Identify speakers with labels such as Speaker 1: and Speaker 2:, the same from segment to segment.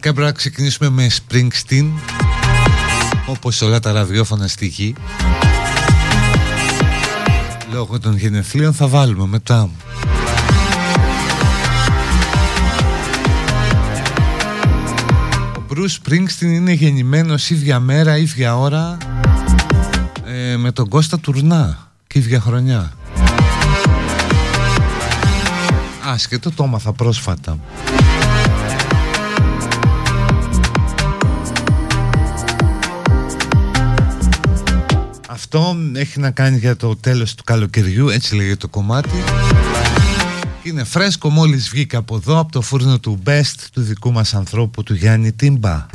Speaker 1: κανονικά πρέπει να ξεκινήσουμε με Springsteen όπως όλα τα ραδιόφωνα στη γη. Λόγω των γενεθλίων θα βάλουμε μετά. Ο Bruce Springsteen είναι γεννημένος ίδια μέρα, ίδια ώρα ε, με τον Κώστα Τουρνά και ίδια χρονιά. Άσχετο το έμαθα πρόσφατα Αυτό έχει να κάνει για το τέλος του καλοκαιριού, έτσι λέγεται το κομμάτι. Είναι φρέσκο μόλις βγήκα από εδώ, από το φούρνο του Best, του δικού μας ανθρώπου, του Γιάννη Τίμπα.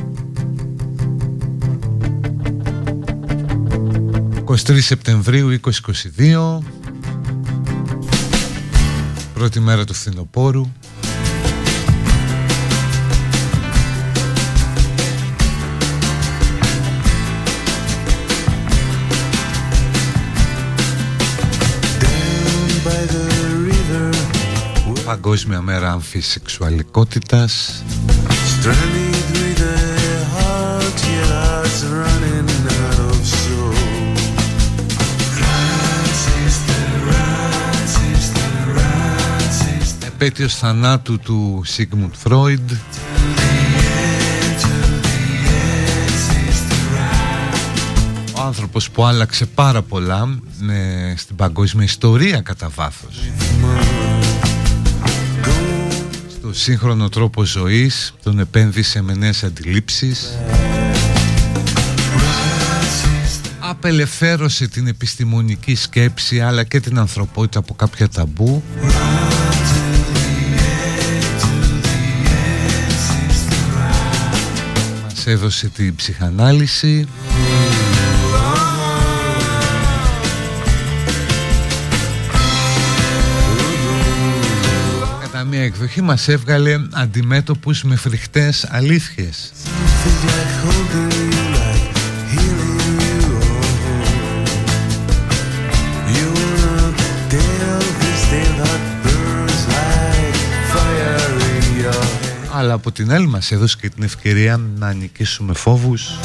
Speaker 1: 23 Σεπτεμβρίου 2022 Πρώτη μέρα του φθινοπόρου Παγκόσμια μέρα αμφισεξουαλικότητας. Επέτειος θανάτου του Σίγμουντ Φρόιντ. Ο άνθρωπος που άλλαξε πάρα πολλά με, στην παγκόσμια ιστορία κατά βάθος στο σύγχρονο τρόπο ζωής τον επένδυσε με νέες αντιλήψεις. Απελευθέρωσε την επιστημονική σκέψη αλλά και την ανθρωπότητα από κάποια ταμπού. Μας έδωσε την ψυχανάλυση μια εκδοχή μας έβγαλε αντιμέτωπους με φρικτές αλήθειες. Αλλά από την άλλη μας έδωσε και την ευκαιρία να νικήσουμε φόβους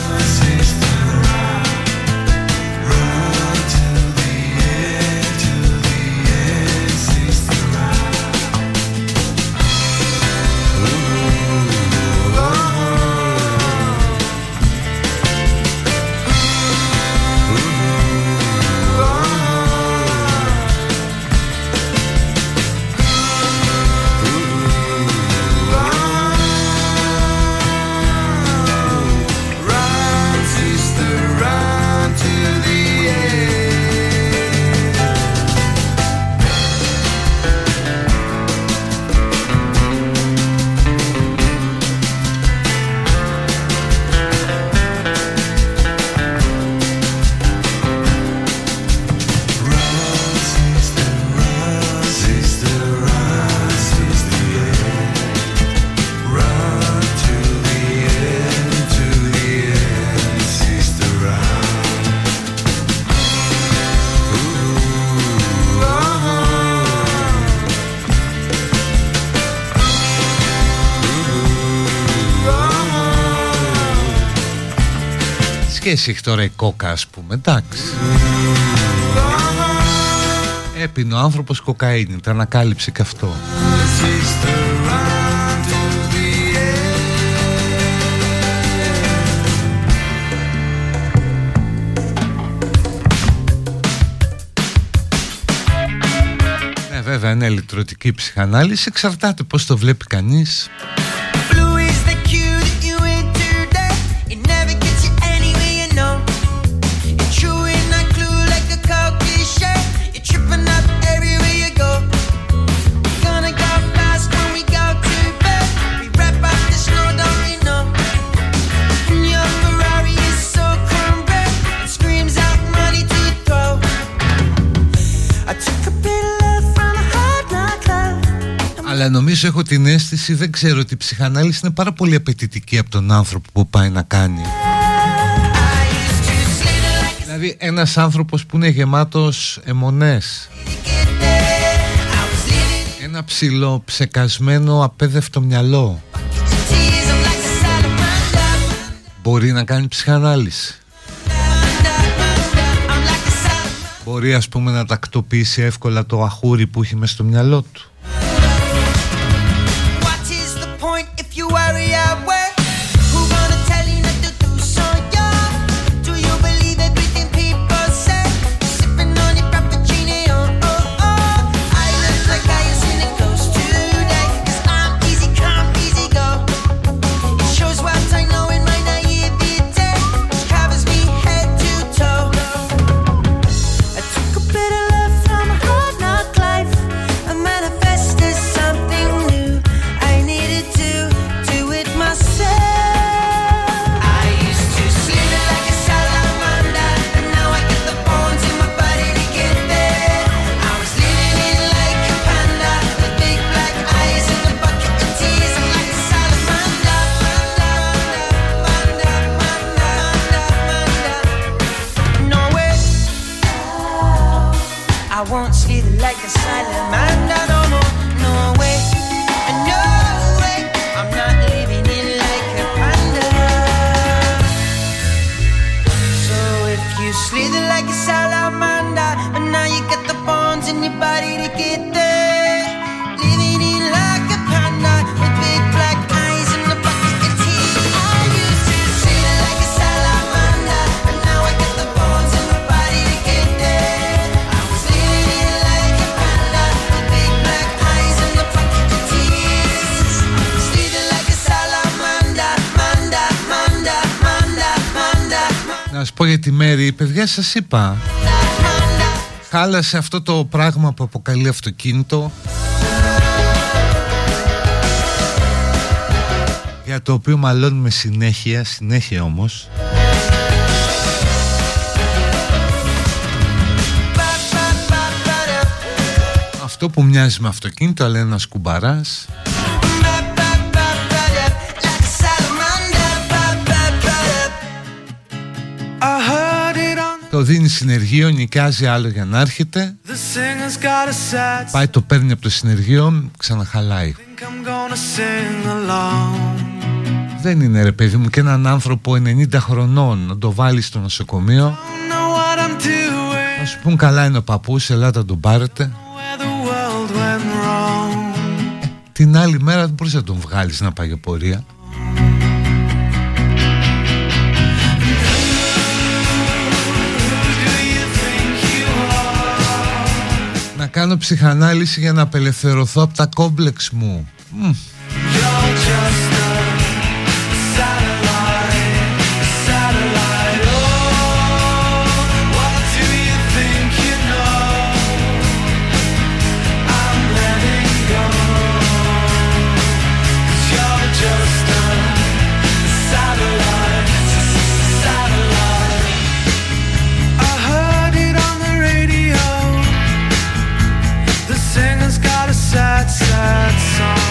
Speaker 1: σχέση έχεις τώρα η κόκα ας πούμε εντάξει. Έπινε ο άνθρωπος κοκαίνη το ανακάλυψε και αυτό. Ναι βέβαια είναι λυτρωτική ψυχανάλυση. Εξαρτάται πως το βλέπει κανείς Αλλά νομίζω έχω την αίσθηση, δεν ξέρω, ότι η ψυχανάλυση είναι πάρα πολύ απαιτητική από τον άνθρωπο που πάει να κάνει. Δηλαδή ένας άνθρωπος που είναι γεμάτος αιμονές. Ένα ψηλό, ψεκασμένο, απέδευτο μυαλό. Μπορεί να κάνει ψυχανάλυση. Μπορεί ας πούμε να τακτοποιήσει εύκολα το αχούρι που έχει μέσα στο μυαλό του παιδιά σας είπα. Χάλασε αυτό το πράγμα που αποκαλεί αυτοκίνητο. Για το οποίο μαλώνουμε συνέχεια, συνέχεια όμως. Αυτό που μοιάζει με αυτοκίνητο αλλά ένας κουμπαράς δίνει συνεργείο, νοικιάζει άλλο για να έρχεται. Πάει το παίρνει από το συνεργείο, ξαναχαλάει. Δεν είναι ρε παιδί μου και έναν άνθρωπο 90 χρονών να το βάλει στο νοσοκομείο. Θα σου πούν καλά είναι ο παππούς, ελάτε να τον πάρετε ε, Την άλλη μέρα δεν μπορείς να τον βγάλεις να πάει για πορεία κάνω ψυχανάλυση για να απελευθερωθώ από τα κόμπλεξ μου. sad song.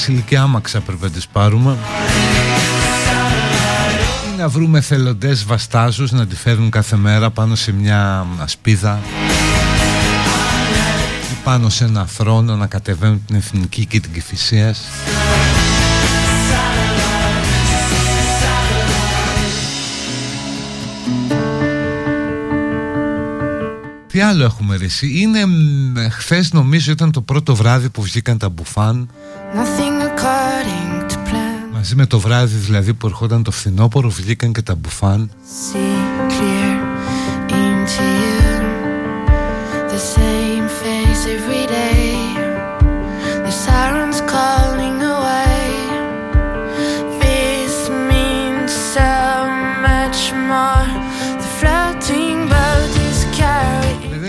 Speaker 1: Βασιλική άμαξα πρέπει να τις πάρουμε. Ή να βρούμε θελοντές βαστάζους να τη φέρνουν κάθε μέρα πάνω σε μια ασπίδα ή πάνω σε ένα θρόνο να κατεβαίνουν την εθνική και την κυφυσίας. Τι άλλο έχουμε ρέσει Είναι χθες νομίζω ήταν το πρώτο βράδυ που βγήκαν τα μπουφάν Μαζί με το βράδυ δηλαδή που ερχόταν το φθινόπωρο βγήκαν και τα μπουφάν.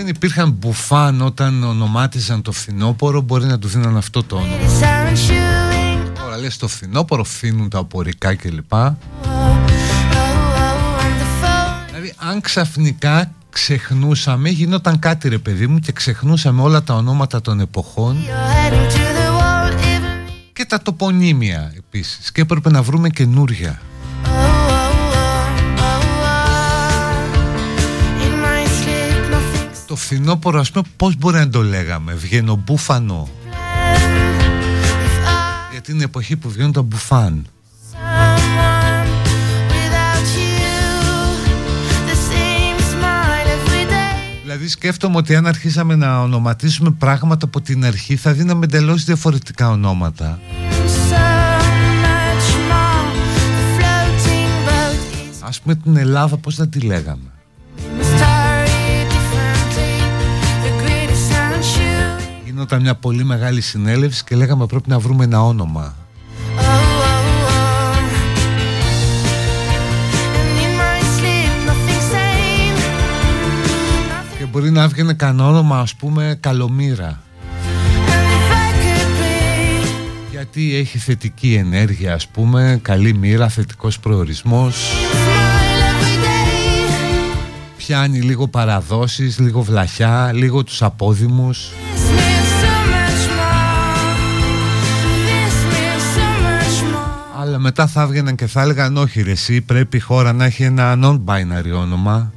Speaker 1: Υπήρχαν μπουφάν όταν ονομάτιζαν το φθινόπωρο μπορεί να του δίναν αυτό το όνομα Τώρα λες το φθινόπωρο φθήνουν τα απορικά κλπ Δηλαδή αν ξαφνικά ξεχνούσαμε γινόταν κάτι ρε παιδί μου και ξεχνούσαμε όλα τα ονόματα των εποχών και τα τοπονύμια επίσης και έπρεπε να βρούμε καινούρια. Το φθινόπωρο ας πούμε πώς μπορεί να το λέγαμε Βγαίνω μπούφανο Γιατί είναι εποχή που βγαίνουν τα μπουφάν Δηλαδή σκέφτομαι ότι αν αρχίσαμε να ονοματίσουμε πράγματα από την αρχή θα δίναμε εντελώς διαφορετικά ονόματα. Ας πούμε την Ελλάδα πώς θα τη λέγαμε; Γινόταν μια πολύ μεγάλη συνέλευση και λέγαμε πρέπει να βρούμε ένα όνομα. μπορεί να βγαίνει κανένα όνομα ας πούμε καλομήρα. Γιατί έχει θετική ενέργεια ας πούμε καλή μοίρα, θετικός προορισμός. Πιάνει λίγο παραδόσεις, λίγο βλαχιά, λίγο τους απόδημους μετά θα έβγαιναν και θα έλεγαν όχι ρε εσύ πρέπει η χώρα να έχει ένα non-binary όνομα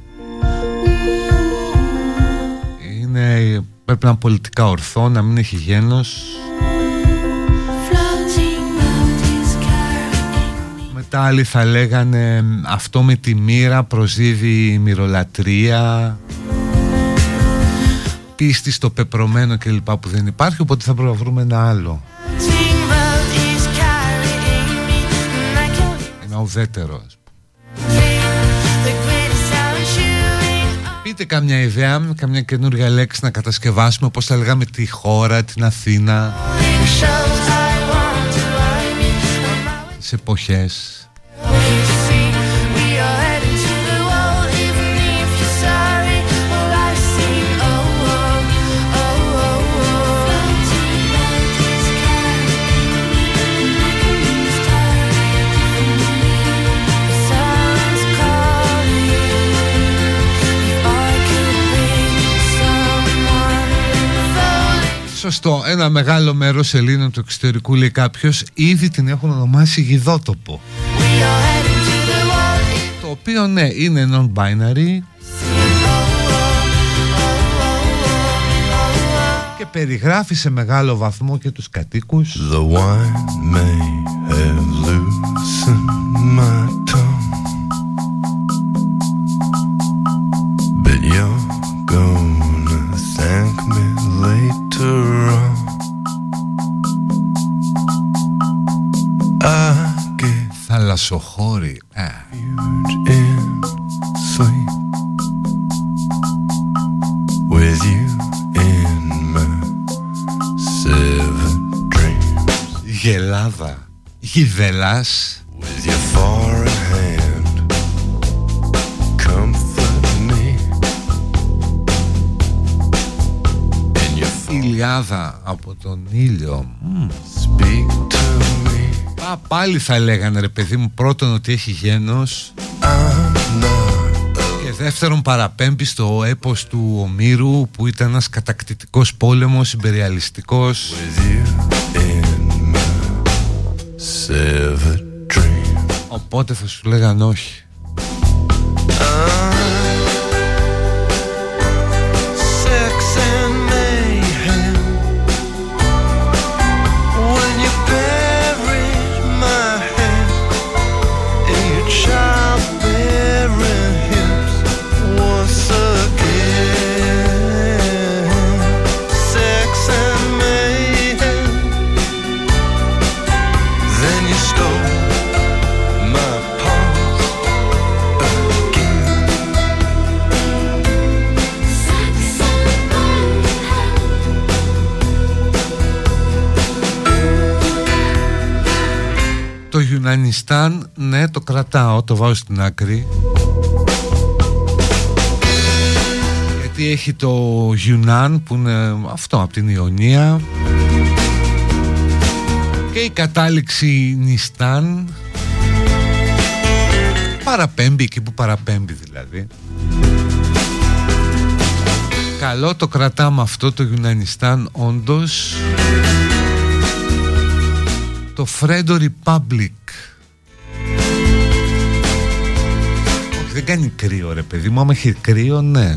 Speaker 1: είναι, πρέπει να είναι πολιτικά ορθό, να μην έχει γένος. Μετά άλλοι θα λέγανε αυτό με τη μοίρα προσδίδει μυρολατρεία Πίστη στο πεπρωμένο κλπ. που δεν υπάρχει οπότε θα πρέπει να βρούμε ένα άλλο Ένα ουδέτερο Πείτε καμιά ιδέα, καμιά καινούργια λέξη να κατασκευάσουμε Πώς θα λέγαμε τη χώρα, την Αθήνα. Σε εποχές σωστό. Ένα μεγάλο μέρος Ελλήνων του εξωτερικού λέει κάποιος ήδη την έχουν ονομάσει γιδότοπο. Το οποίο ναι είναι non-binary και περιγράφει σε μεγάλο βαθμό και τους κατοίκους The wine may have loosened my tongue But you're gonna Α, και θαλασσοχώρη. Γελάδα. Γιδελάς. With your από τον ήλιο. Speak to me Α, πάλι θα λέγανε ρε παιδί μου πρώτον ότι έχει γένος. Και δεύτερον παραπέμπει στο έπος του Ομήρου που ήταν ένας κατακτητικός πόλεμος υπεριαλιστικός οπότε θα σου λέγαν όχι Αφγανιστάν ναι το κρατάω το βάζω στην άκρη. Γιατί έχει το Γιουνάν που είναι αυτό από την Ιωνία. Και η κατάληξη Νιστάν. Παραπέμπει εκεί που παραπέμπει δηλαδή. Καλό το κρατάμε αυτό το Γιουνανιστάν όντως. Το Φρέντο Republic κάνει κρύο ρε παιδί μου, άμα έχει κρύο ναι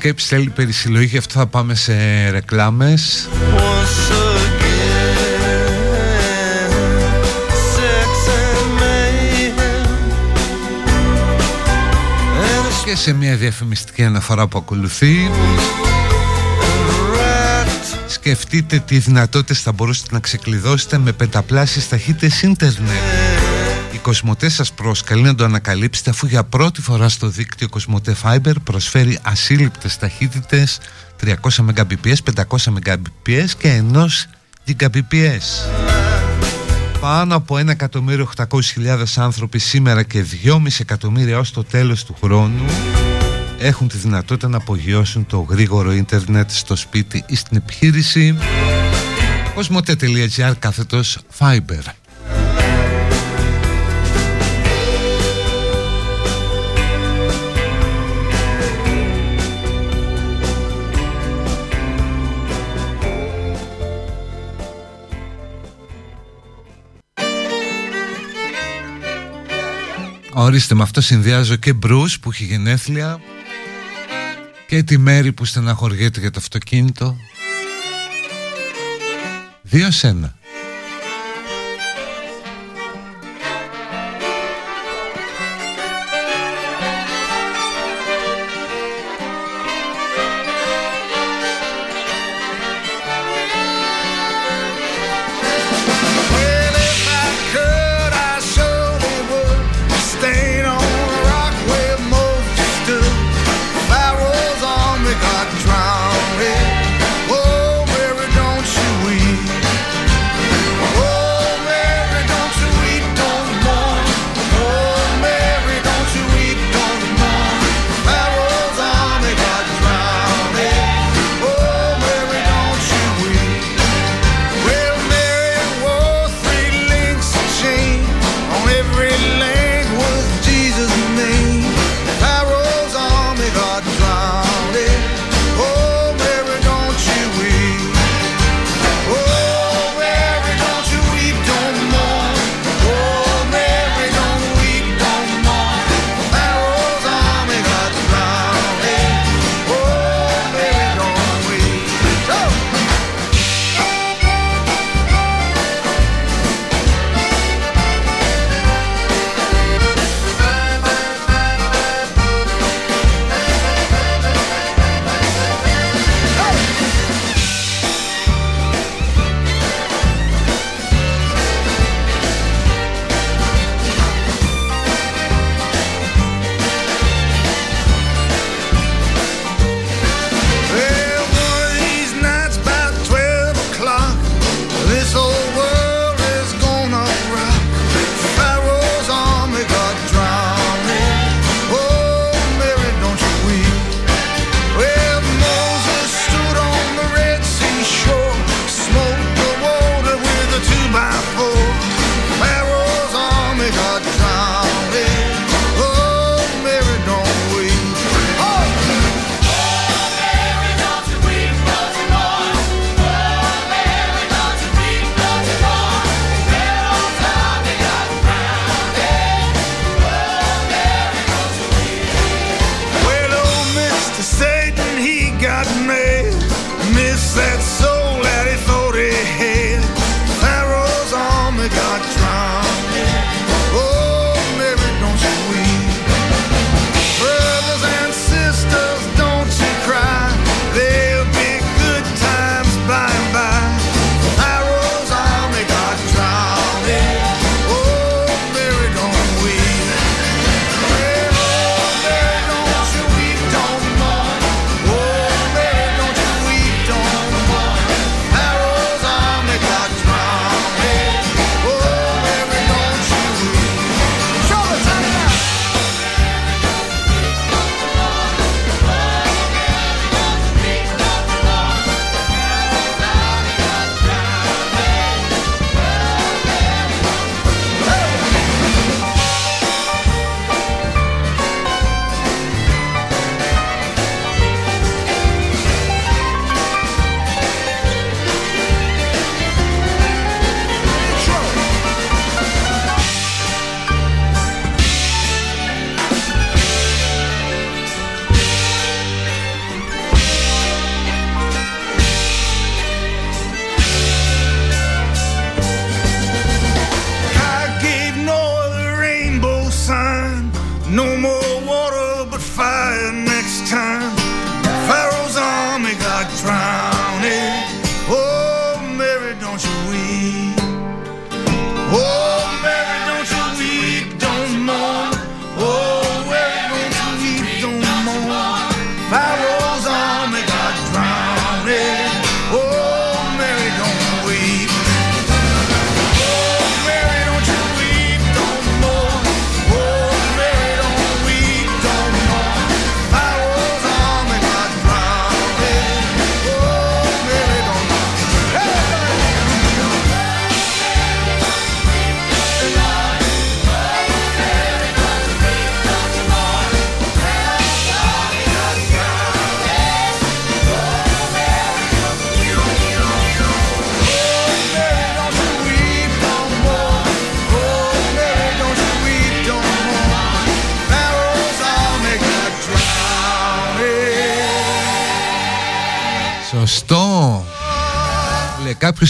Speaker 1: σκέψη, θέλει περισυλλογή, γι' αυτό θα πάμε σε ρεκλάμες. Και σε μια διαφημιστική αναφορά που ακολουθεί. Σκεφτείτε τι δυνατότητες θα μπορούσατε να ξεκλειδώσετε με πενταπλάσεις ταχύτητες ίντερνετ Κοσμοτέ σας προσκαλεί να το ανακαλύψετε αφού για πρώτη φορά στο δίκτυο Κοσμοτέ Fiber προσφέρει ασύλληπτες ταχύτητες 300 Mbps, 500 Mbps και 1 Gbps. Πάνω από 1.800.000 άνθρωποι σήμερα και 2,5 εκατομμύρια ως το τέλος του χρόνου έχουν τη δυνατότητα να απογειώσουν το γρήγορο ίντερνετ στο σπίτι ή στην επιχείρηση κοσμοτέ.gr κάθετος Fiber. Ορίστε με αυτό συνδυάζω και Μπρούς που έχει γενέθλια και τη Μέρη που στεναχωριέται για το αυτοκίνητο. Δύο σένα.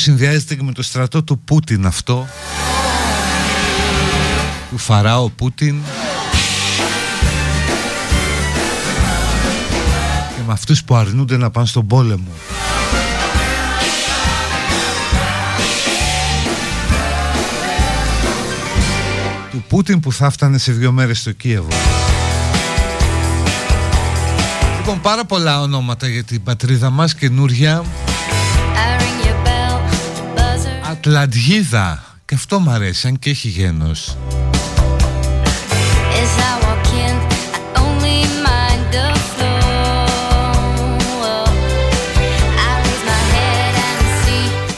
Speaker 1: Συνδυάζεται και με το στρατό του Πούτιν αυτό. Του Φαράω Πούτιν. Και με αυτούς που αρνούνται να πάνε στον πόλεμο. Του Πούτιν που θα φτάνε σε δύο μέρες στο Κίεβο. Λοιπόν πάρα πολλά ονόματα για την πατρίδα μας καινούρια Ατλαντγίδα Και αυτό μ' αρέσει αν και έχει γένος.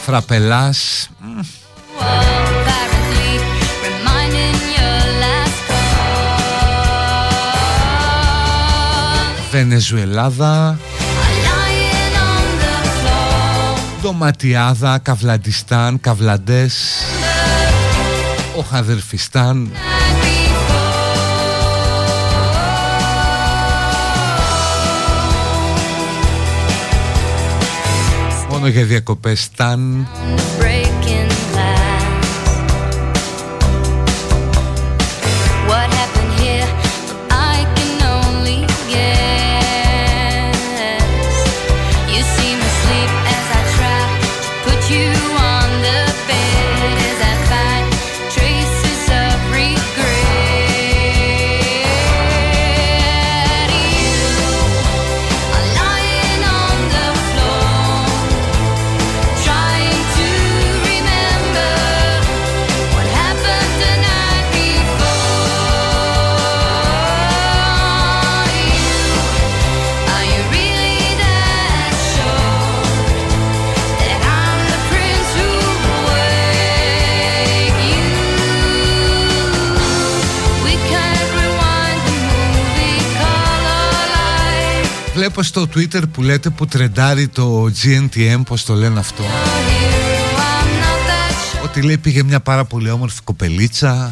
Speaker 1: Φραπελάς. Βενεζουελάδα Ντοματιάδα, Καβλαντιστάν, Καβλαντές Ο Χαδερφιστάν Μόνο για διακοπές Σταν βλέπω στο Twitter που λέτε που τρεντάρει το GNTM, πώς το λένε αυτό. Ότι λέει πήγε μια πάρα πολύ όμορφη κοπελίτσα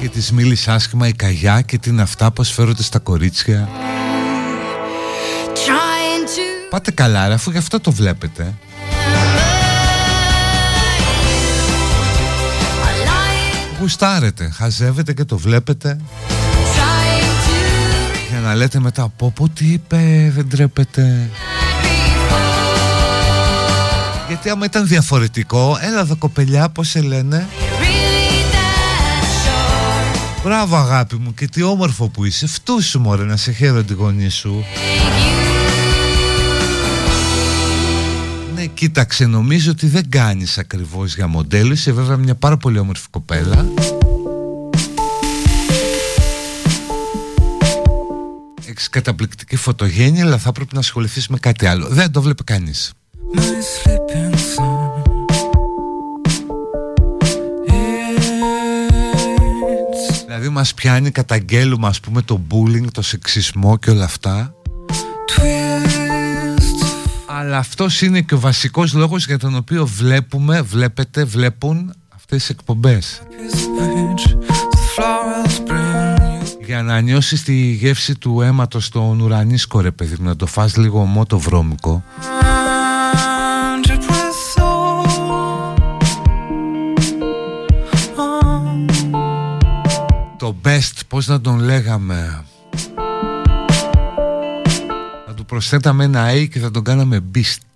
Speaker 1: Και της μίλησε άσχημα η καγιά και τι είναι αυτά πως φέρονται στα κορίτσια Πάτε καλά ρε, αφού γι' αυτό το βλέπετε. Γουστάρετε, χαζεύετε και το βλέπετε να λέτε μετά από πω τι είπε δεν τρέπετε Γιατί άμα ήταν διαφορετικό Έλα εδώ κοπελιά πως σε λένε. Μπράβο αγάπη μου και τι όμορφο που είσαι. Φτούς σου μωρέ να σε χαίρω τη γονή σου. Ναι κοίταξε νομίζω ότι δεν κάνεις ακριβώς για μοντέλο. Είσαι βέβαια μια πάρα πολύ όμορφη κοπέλα έχεις καταπληκτική φωτογένεια αλλά θα πρέπει να ασχοληθείς με κάτι άλλο. Δεν το βλέπει κανείς. Δηλαδή μας πιάνει καταγγέλουμε ας πούμε το bullying, το σεξισμό και όλα αυτά. Αλλά αυτός είναι και ο βασικός λόγος για τον οποίο βλέπουμε, βλέπετε, βλέπουν αυτές τις εκπομπές για να νιώσεις τη γεύση του αίματος στον ουρανίσκο ρε παιδί να το φας λίγο μότο βρώμικο. Το best πως να τον λέγαμε; Θα του προσθέταμε ένα A και θα τον κάναμε beast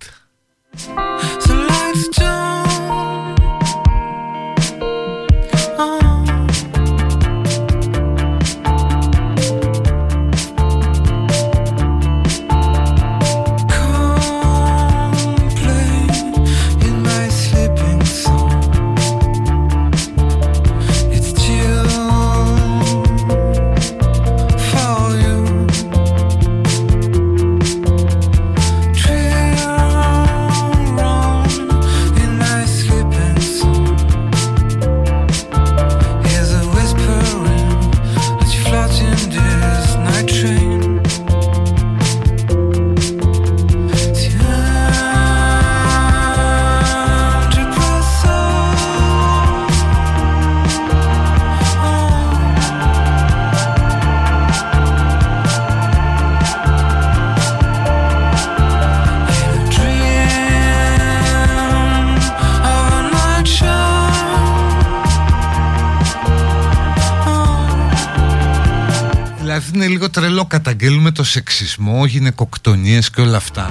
Speaker 2: λίγο τρελό Καταγγέλουμε το σεξισμό, γυναικοκτονίες και όλα αυτά.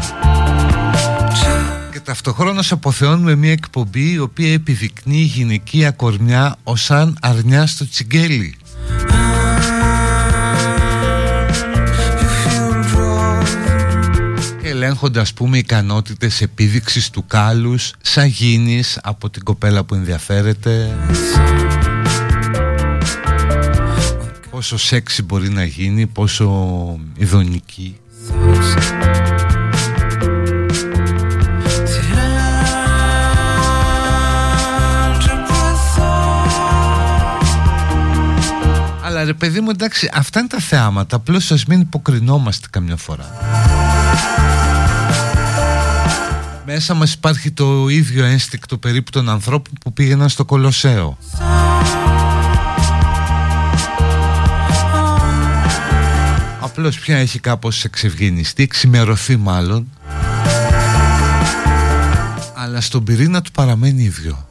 Speaker 2: Και ταυτοχρόνως αποθεώνουμε μια εκπομπή Η οποία επιδεικνύει γυναικεία κορμιά Ως αν αρνιά στο τσιγκέλι. Ελέγχονται ας πούμε ικανότητες επίδειξης του κάλους σαν γίνεις από την κοπέλα που ενδιαφέρεται πόσο σεξι μπορεί να γίνει, πόσο ειδονική. Αλλά ρε παιδί μου εντάξει αυτά είναι τα θεάματα. Απλώς ας μην υποκρινόμαστε καμιά φορά. Μέσα μας υπάρχει το ίδιο ένστικτο περίπου των ανθρώπων που πήγαιναν στο Κολοσσέο Απλώς πια έχει κάπως εξευγενιστεί, ξημερωθεί μάλλον. Αλλά στον πυρήνα του παραμένει ίδιο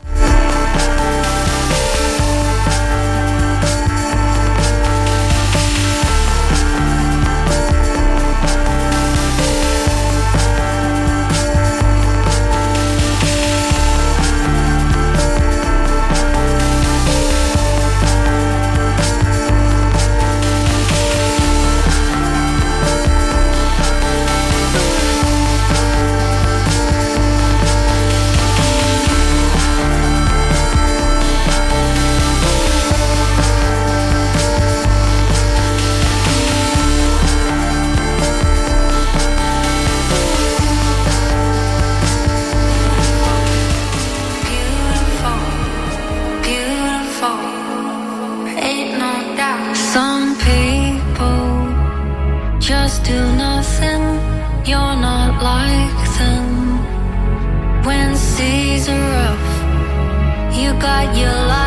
Speaker 2: got your life.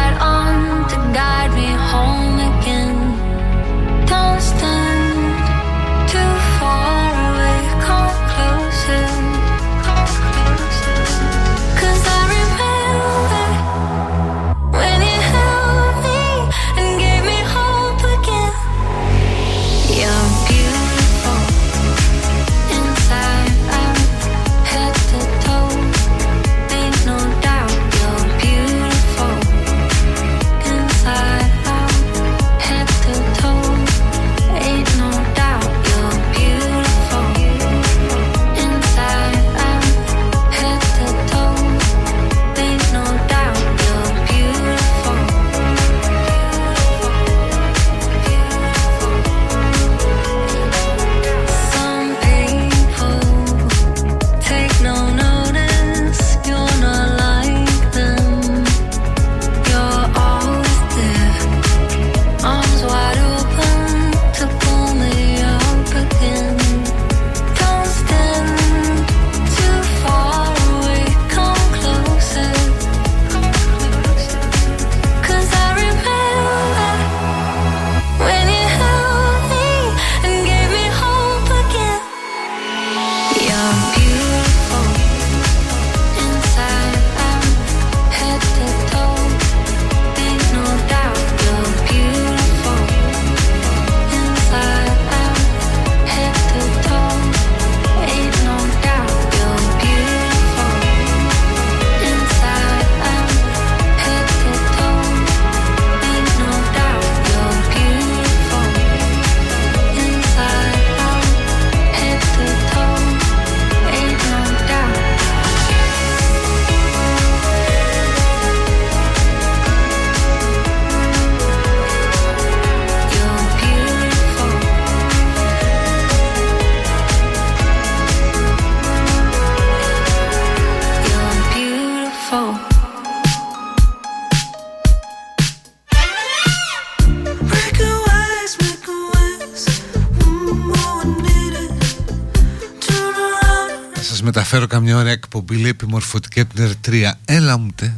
Speaker 2: Καμιά ώρα εκπομπή λέει επιμορφωτική από την Ερτρία. Έλα μου τε.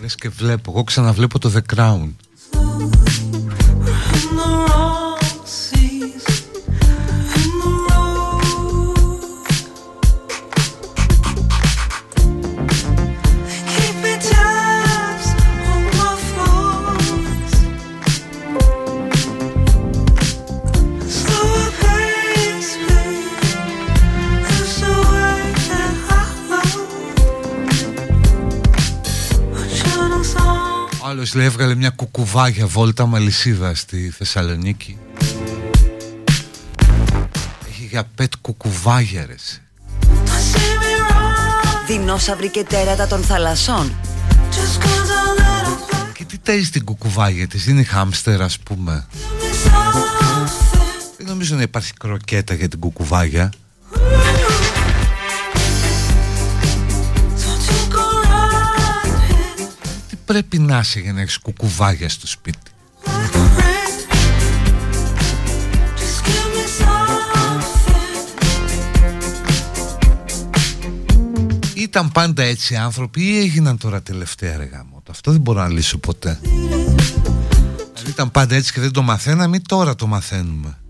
Speaker 2: Λες και βλέπω Εγώ ξαναβλέπω το The Crown άλλος λέει έβγαλε μια κουκουβάγια βόλτα μαλισίδα στη Θεσσαλονίκη Έχει για πέτ κουκουβάγια ρε
Speaker 3: Δεινόσαυροι και τέρατα των θαλασσών.
Speaker 2: Και τι ταΐζει την κουκουβάγια της, είναι χάμστερ ας πούμε. Δεν νομίζω να υπάρχει κροκέτα για την κουκουβάγια πρέπει να είσαι για να έχεις κουκουβάγια στο σπίτι. Ήταν πάντα έτσι άνθρωποι ή έγιναν τώρα τελευταία ρε γάμο. Αυτό δεν μπορώ να λύσω ποτέ. Αν ήταν πάντα έτσι και δεν το μαθαίναμε τώρα το μαθαίνουμε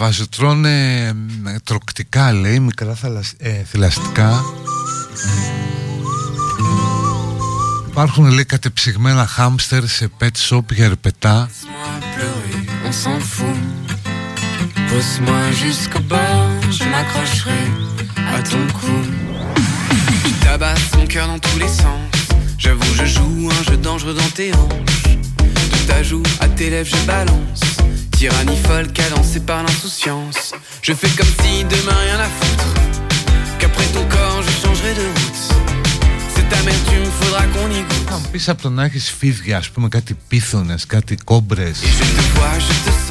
Speaker 2: διαβάζω Τρώνε τροκτικά λέει Μικρά θαλασ... ε, θηλαστικά Υπάρχουν λέει κατεψυγμένα χάμστερ σε pet shop για ρεπετά Pousse-moi jusqu'au bord, je m'accrocherai à ton cou. Tu tabasses mon cœur dans tous les sens. J'avoue, je joue un jeu dangereux dans tes hanches. De ta joue à tes lèvres, je balance. Tyrannie folle cadencée par l'insouciance. Je fais comme si demain rien à foutre. Qu'après ton corps je changerai de route. Cette amertume faudra qu'on y goûte. Αν πεις από το να έχεις φίδια, ας πούμε κάτι πίθονες, κάτι κόμπρες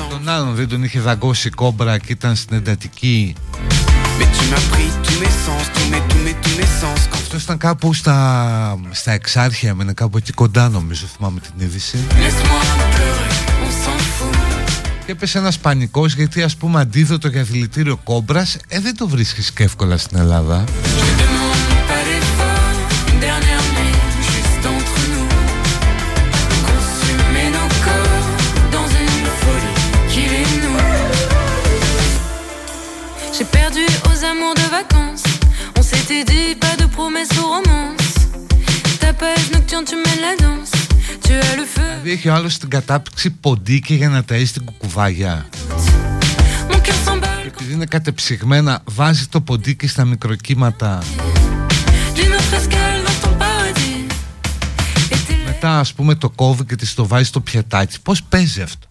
Speaker 2: Τον άλλον δεν τον είχε δαγκώσει κόμπρα και ήταν στην εντατική Αυτό ήταν κάπου στα, στα εξάρχεια, με κάπου εκεί κοντά νομίζω, θυμάμαι την είδηση και έπεσε ένας πανικός γιατί ας πούμε αντίδοτο για δηλητήριο κόμπρας ε, δεν το βρίσκεις και εύκολα στην Ελλάδα J'ai perdu aux amours de vacances. On s'était dit pas de promesses ou romances. Ta page nocturne, tu mènes la danse. Δηλαδή έχει ο άλλος την κατάπτυξη ποντίκι για να ταΐσει την κουκουβάγια. Και επειδή είναι κατεψυγμένα βάζει το ποντίκι στα μικροκύματα. Μετά ας πούμε το κόβει και της το βάζει στο πιατάκι. Πώς παίζει αυτό;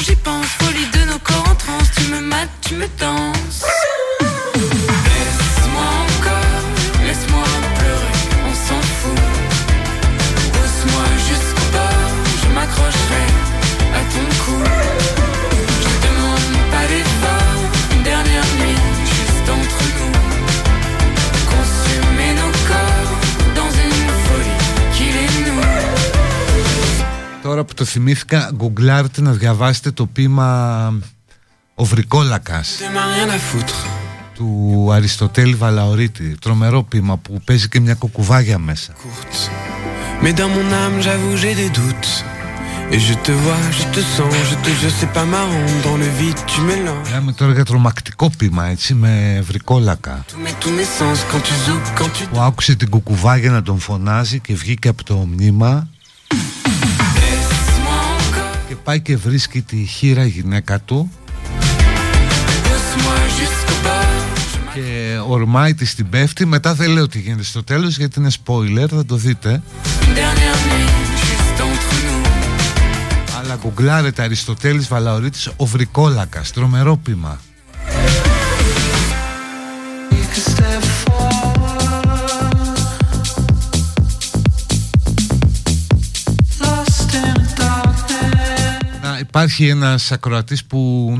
Speaker 4: À ton cou. Je te demande pas d'effort, une dernière nuit.
Speaker 1: Τώρα που το θυμήθηκα, γκουγκλάρτε να διαβάσετε το ποίημα «Ο Βρικόλακας» του Αριστοτέλη Βαλαωρίτη. Τρομερό ποίημα που παίζει και μια κοκουβάγια μέσα. Mais dans mon âme, j'avoue, j'ai des doutes. Et je te vois, je te sens, je te je c'est pas marrant dans le vide tu mélanges. Λέμε τώρα για τρομακτικό πείμα έτσι με βρικόλακα. Που άκουσε την κουκουβάγια να τον φωνάζει και βγήκε από το μνήμα και πάει και βρίσκει τη χείρα γυναίκα του. Και ορμάει της την πέφτει. Μετά δεν λέω τι γίνεται στο τέλος γιατί είναι spoiler θα το δείτε. Αλλά γκουγκλάρετε Αριστοτέλης Βαλαωρίτης ο Βρικόλακας τρομερό πείμα υπάρχει ένας ακροατής που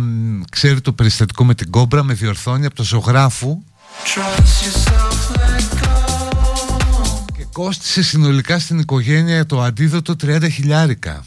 Speaker 1: ξέρει το περιστατικό με την κόμπρα, με διορθώνει από το ζωγράφου και κόστισε συνολικά στην οικογένεια το αντίδοτο 30 χιλιάρικα.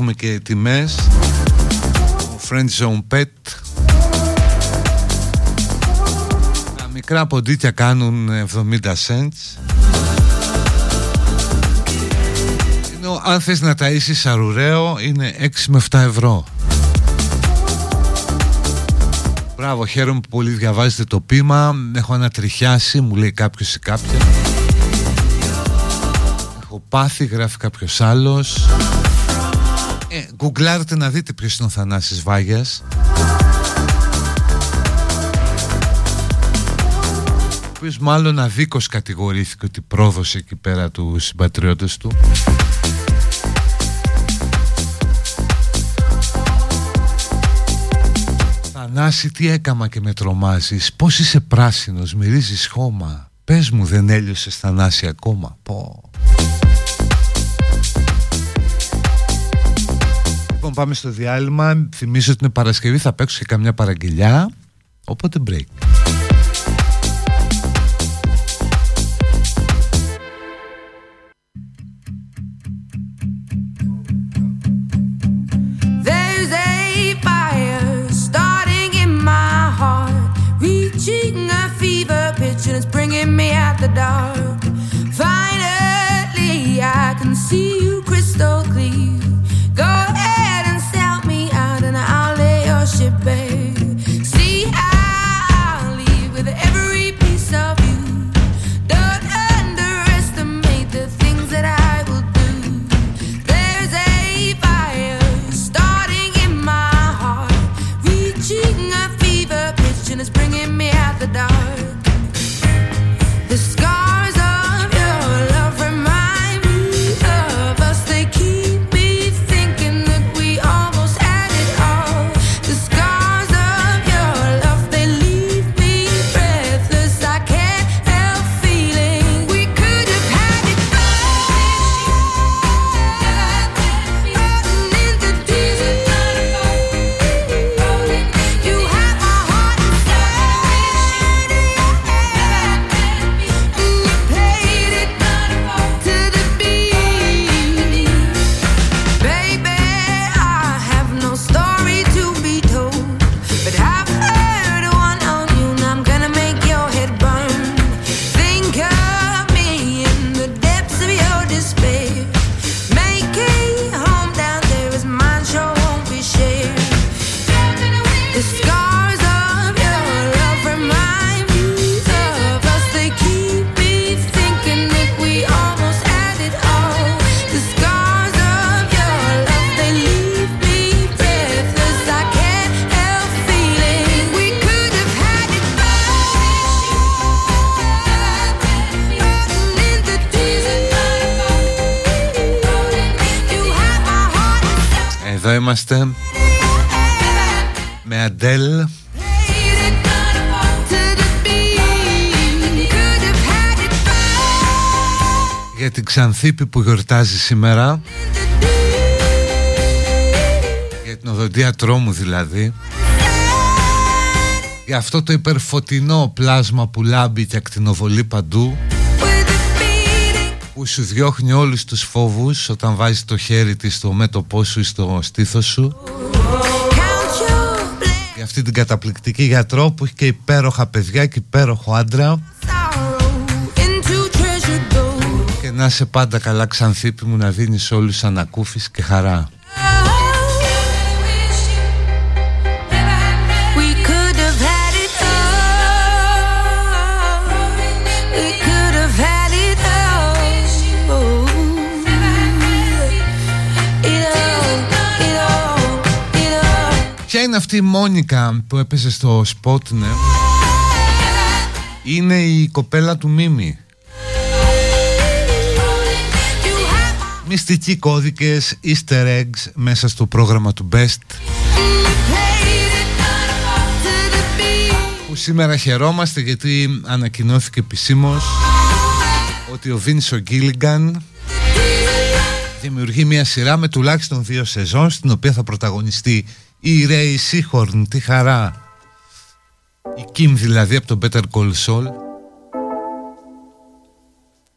Speaker 1: Έχουμε και τιμές Friend Zone Pet Τα μικρά ποντίκια κάνουν 70 cents Ενώ αν θες να ταΐσεις σαρουραίο είναι 6 με 7 ευρώ
Speaker 5: Μπράβο, χαίρομαι που πολύ διαβάζετε το πείμα. Έχω ανατριχιάσει, μου λέει κάποιος ή κάποια. Έχω πάθει, γράφει κάποιος άλλος. Ε, γκουγκλάρετε να δείτε ποιος είναι ο Θανάσης Βάγιας. Ο οποίος μάλλον αδίκως κατηγορήθηκε ότι πρόδωσε εκεί πέρα τους συμπατριώτες του. Θανάση τι έκαμα και με τρομάζεις; Πώς είσαι πράσινος μυρίζεις χώμα; Πες μου δεν έλειωσες Θανάση ακόμα; Πω Λοιπόν πάμε στο διάλειμμα. Θυμίζω ότι είναι Παρασκευή θα παίξω και καμιά παραγγελιά. Οπότε break είμαστε με Αντέλ. Για την Ξανθήπη που γιορτάζει σήμερα. Για την οδοντία τρόμου δηλαδή. Για αυτό το υπερφωτεινό πλάσμα που λάμπει και ακτινοβολεί παντού που σου διώχνει όλους τους φόβους όταν βάζεις το χέρι της στο μέτωπό σου ή στο στήθος σου. Για αυτή την καταπληκτική γιατρό που έχει και υπέροχα παιδιά και υπέροχο άντρα. Και να είσαι πάντα καλά ξανθήπη μου να δίνεις όλους ανακούφιση και χαρά είναι αυτή η Μόνικα που έπαιζε στο Σπότνε Είναι η κοπέλα του Μίμη. Μυστικοί κώδικες, easter eggs μέσα στο πρόγραμμα του Best. Που σήμερα χαιρόμαστε γιατί ανακοινώθηκε επισήμως ότι ο Βίνσο Γκίλιγκαν δημιουργεί μια σειρά με τουλάχιστον δύο σεζόν στην οποία θα πρωταγωνιστεί η Ρέι Σίχορν, τι χαρά. Η Κιμ δηλαδή από τον Better Call Saul.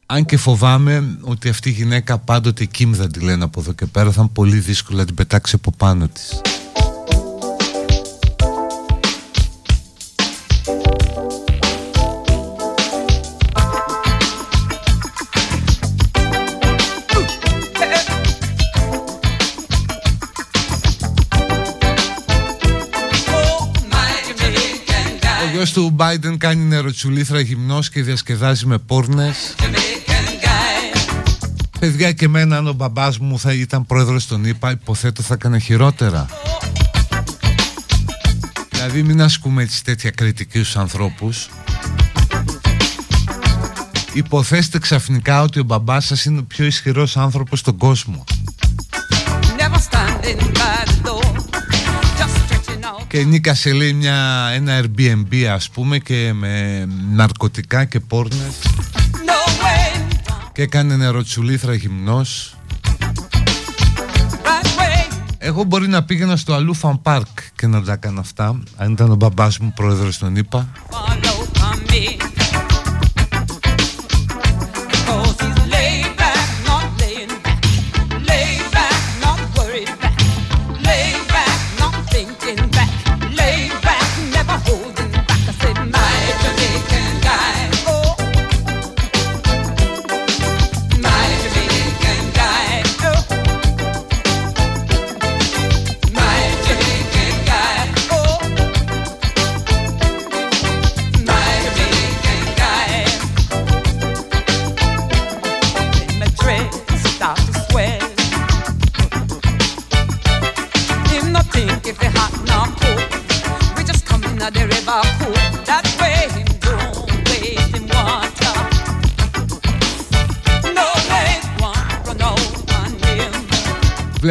Speaker 5: Αν και φοβάμαι ότι αυτή η γυναίκα πάντοτε Κιμ δεν τη λένε από εδώ και πέρα Θα είναι πολύ δύσκολο να την πετάξει από πάνω της
Speaker 1: του Biden κάνει νεροτσουλήθρα γυμνός και διασκεδάζει με πόρνες. Παιδιά και εμένα αν ο μπαμπάς μου θα ήταν πρόεδρος των ΗΠΑ υποθέτω θα έκανε χειρότερα. Δηλαδή μην ασκούμε έτσι τέτοια κριτική στους ανθρώπους. Υποθέστε ξαφνικά ότι ο μπαμπάς σας είναι ο πιο ισχυρός άνθρωπος στον κόσμο και νίκασε λέει μια, ένα Airbnb ας πούμε και με ναρκωτικά και πόρνες και έκανε νεροτσουλήθρα γυμνός. Εγώ μπορεί να πήγαινα στο Αλούφαν Πάρκ και να τα έκανα αυτά αν ήταν ο μπαμπάς μου πρόεδρος των ΗΠΑ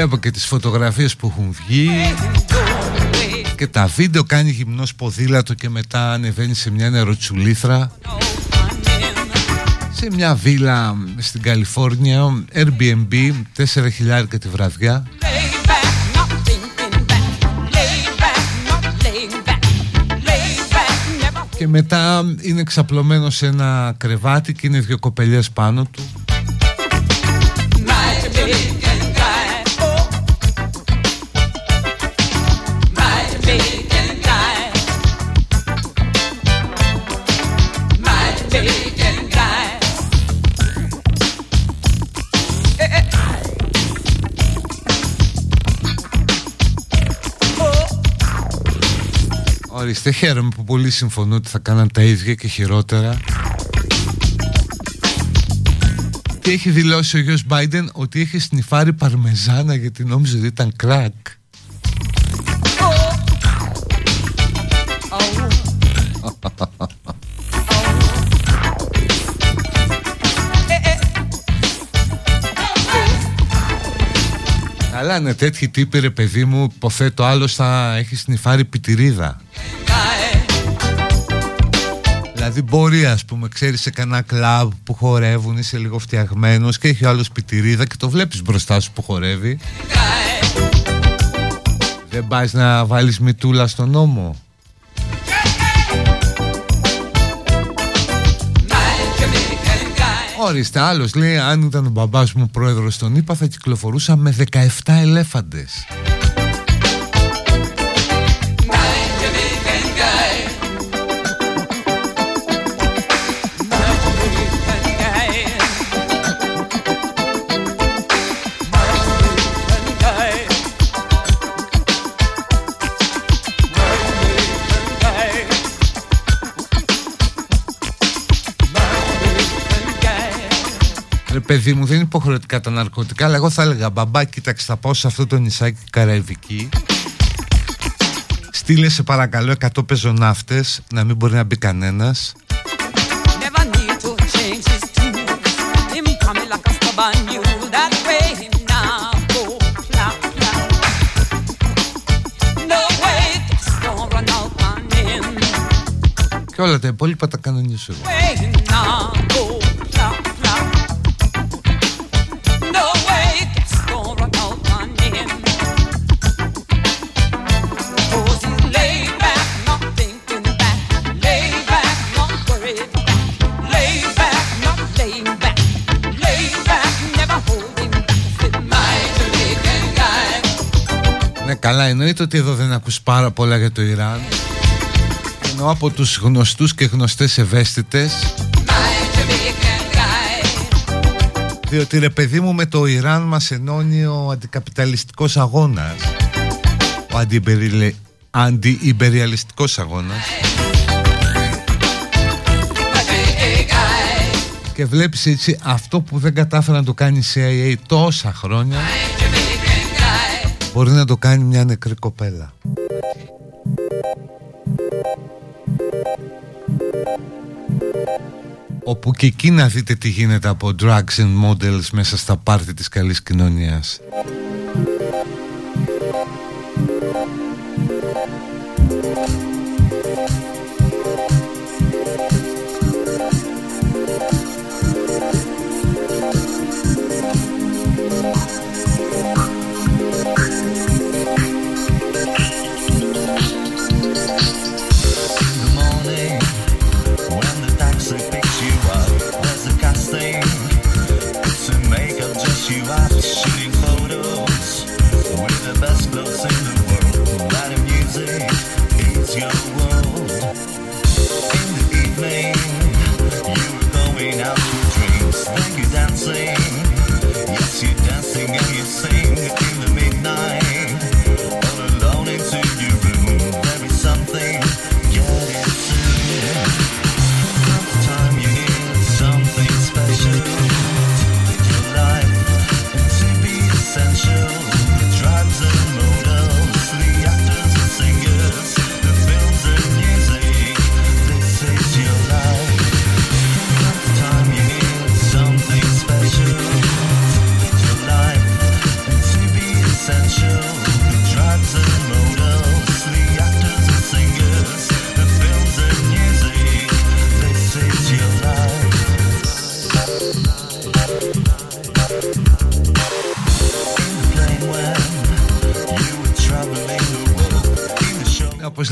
Speaker 1: Βλέπω και τις φωτογραφίες που έχουν βγει. Και τα βίντεο κάνει γυμνός ποδήλατο και μετά ανεβαίνει σε μια νεροτσουλήθρα. Σε μια βίλα στην Καλιφόρνια Airbnb 4 χιλιάρικα τη βραδιά. Και μετά είναι ξαπλωμένο σε ένα κρεβάτι και είναι δύο κοπελιές πάνω του Ορίστε, χαίρομαι που πολύ συμφωνώ ότι θα κάναν τα ίδια και χειρότερα. Και έχει δηλώσει ο γιος Μπάιντεν ότι έχει σνιφάρει παρμεζάνα γιατί νόμιζε ότι ήταν κράκ. Αλλά είναι τέτοιοι τύποι ρε παιδί μου Υποθέτω άλλος θα έχει σνιφάρει πιτηρίδα Δηλαδή μπορεί ας πούμε ξέρεις σε κανένα κλαμπ που χορεύουν είσαι λίγο φτιαγμένος και έχει άλλος πιτηρίδα και το βλέπεις μπροστά σου που χορεύει Δεν πας να βάλεις μητούλα στον νόμο Ορίστε, άλλος λέει: Αν ήταν ο μπαμπάς μου πρόεδρος των ΗΠΑ, θα κυκλοφορούσα με 17 ελέφαντες. Παιδί μου δεν είναι υποχρεωτικά τα ναρκωτικά αλλά εγώ θα έλεγα μπαμπά κοίταξε θα πάω σε αυτό το νησάκι Καραϊβική. Στείλε σε παρακαλώ 100 πεζοναύτες να μην μπορεί να μπει κανένας. Και όλα τα υπόλοιπα τα κανονίσω εγώ Καλά εννοείται ότι εδώ δεν ακούς πάρα πολλά για το Ιράν. Ενώ από τους γνωστούς και γνωστές ευαίσθητες. Διότι ρε παιδί μου με το Ιράν μας ενώνει ο αντικαπιταλιστικός αγώνας. Ο αντιυπεριλε... αντιυπεριαλιστικός αγώνας.
Speaker 6: Και βλέπεις έτσι αυτό που δεν κατάφερα να το κάνει η CIA τόσα χρόνια μπορεί να το κάνει μια νεκρή κοπέλα όπου και εκεί να δείτε τι γίνεται από drugs and models μέσα στα πάρτι της καλής κοινωνίας.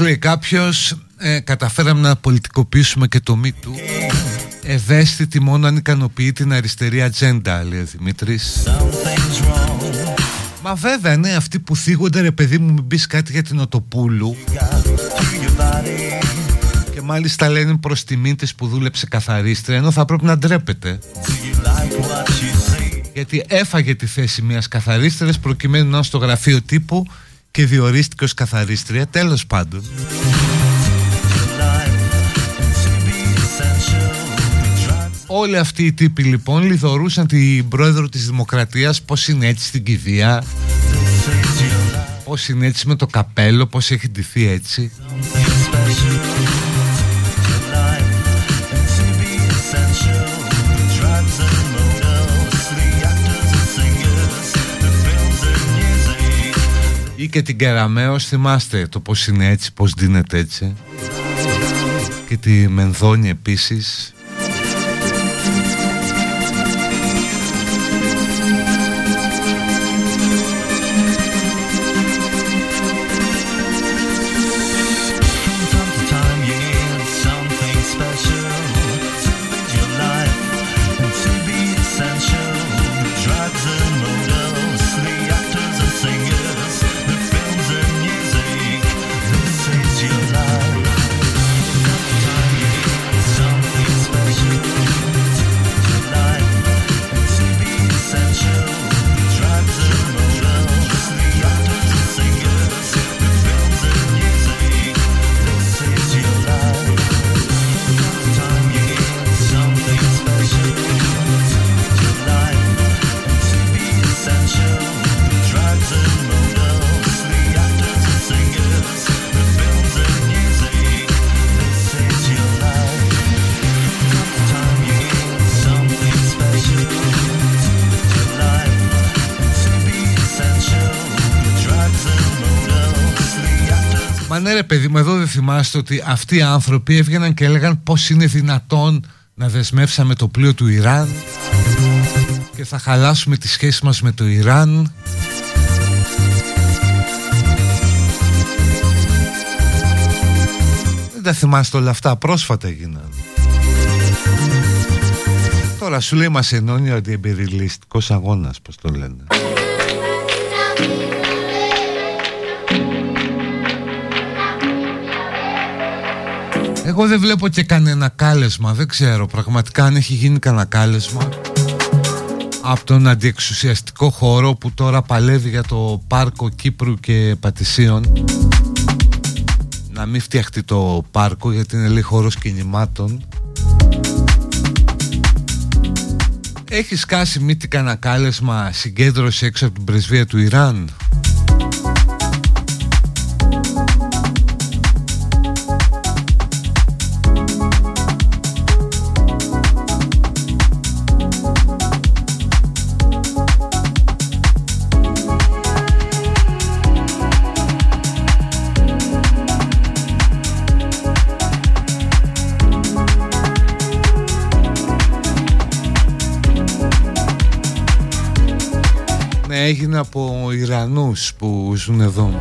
Speaker 6: Λέει κάποιος ε, καταφέραμε να πολιτικοποιήσουμε και το μη του ευαίσθητη μόνο αν ικανοποιεί την αριστερή ατζέντα λέει ο Δημήτρης. Μα βέβαια ναι αυτοί που θίγονται ρε παιδί μου μην πεις κάτι για την Οτοπούλου. Και μάλιστα λένε προς τιμήν της που δούλεψε καθαρίστρια ενώ θα πρέπει να ντρέπεται. Γιατί έφαγε τη θέση μιας καθαρίστριας προκειμένου να στο γραφείο τύπου και διορίστηκε ως καθαρίστρια τέλος πάντων. Όλοι αυτοί οι τύποι λοιπόν λιδωρούσαν την πρόεδρο της Δημοκρατίας πως είναι έτσι στην κηδεία πως είναι έτσι με το καπέλο πως έχει ντυθεί έτσι ή και την Κεραμέως θυμάστε το πως είναι έτσι, πως δίνεται έτσι. Και τη Μενδόνη επίσης ρε παιδί μου εδώ δεν θυμάστε ότι αυτοί οι άνθρωποι έβγαιναν και έλεγαν πως είναι δυνατόν να δεσμεύσαμε το πλοίο του Ιράν και θα χαλάσουμε τη σχέση μας με το Ιράν. Δεν τα θυμάστε όλα αυτά, πρόσφατα έγιναν. Τώρα σου λέει μας ενώνει ο αντιεμπεριλιστικός αγώνας, πως το λένε Εγώ δεν βλέπω και κανένα κάλεσμα, δεν ξέρω πραγματικά αν έχει γίνει κανένα κάλεσμα από τον αντιεξουσιαστικό χώρο που τώρα παλεύει για το πάρκο Κύπρου και Πατησίων. Να μην φτιαχτεί το πάρκο γιατί είναι λίγο χώρος κινημάτων.
Speaker 1: Έχει σκάσει μύτη κανένα κάλεσμα συγκέντρωση έξω από την πρεσβεία του Ιράν; Έγινε από Ιρανούς που ζουν εδώ.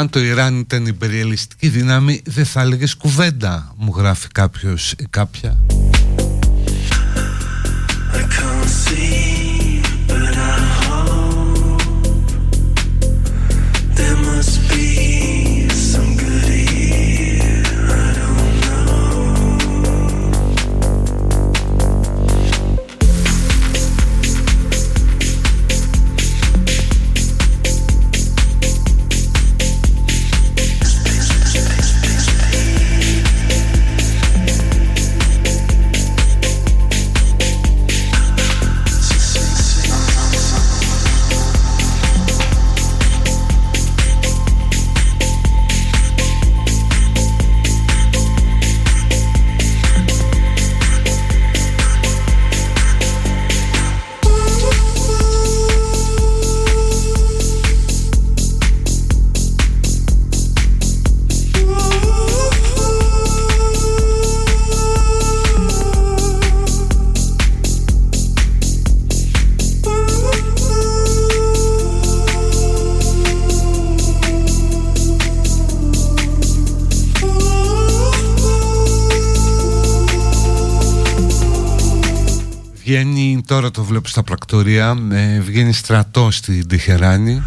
Speaker 1: Αν το Ιράν ήταν υπεριαλιστική δύναμη δεν θα έλεγες κουβέντα μου γράφει κάποιος ή κάποια τώρα το βλέπω στα πρακτορία ε, βγαίνει στρατό στην Τεχεράνη.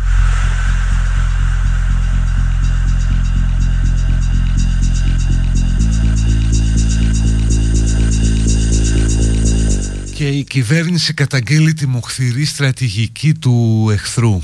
Speaker 1: Και η κυβέρνηση καταγγέλει τη μοχθηρή στρατηγική του εχθρού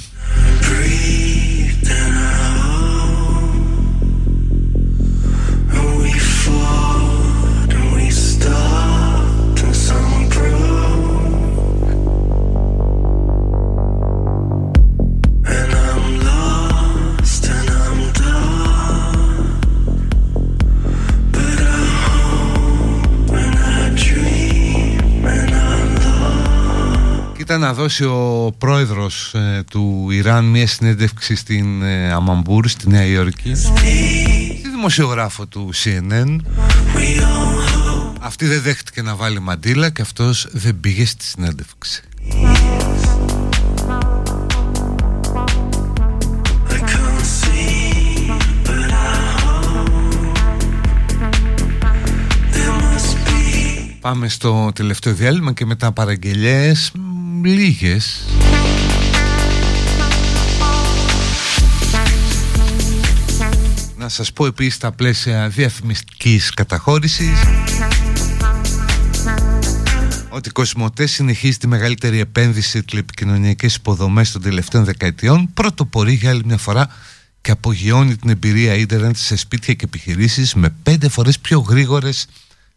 Speaker 1: δώσει ο πρόεδρος ε, του Ιράν μια συνέντευξη στην ε, Αμαμπούρ, στη Νέα Υόρκη. Στη δημοσιογράφο του CNN αυτή δεν δέχτηκε να βάλει μαντήλα και αυτός δεν πήγε στη συνέντευξη. Πάμε στο τελευταίο διάλειμμα και μετά παραγγελίες λίγες. Να σας πω επίσης τα πλαίσια διαφημιστικής καταχώρησης. Ότι η Κοσμοτέ συνεχίζει τη μεγαλύτερη επένδυση σε τηλεπικοινωνιακές υποδομές των τελευταίων δεκαετιών. Πρωτοπορεί για άλλη μια φορά και απογειώνει την εμπειρία ίντερνετ σε σπίτια και επιχειρήσεις με πέντε φορές πιο γρήγορες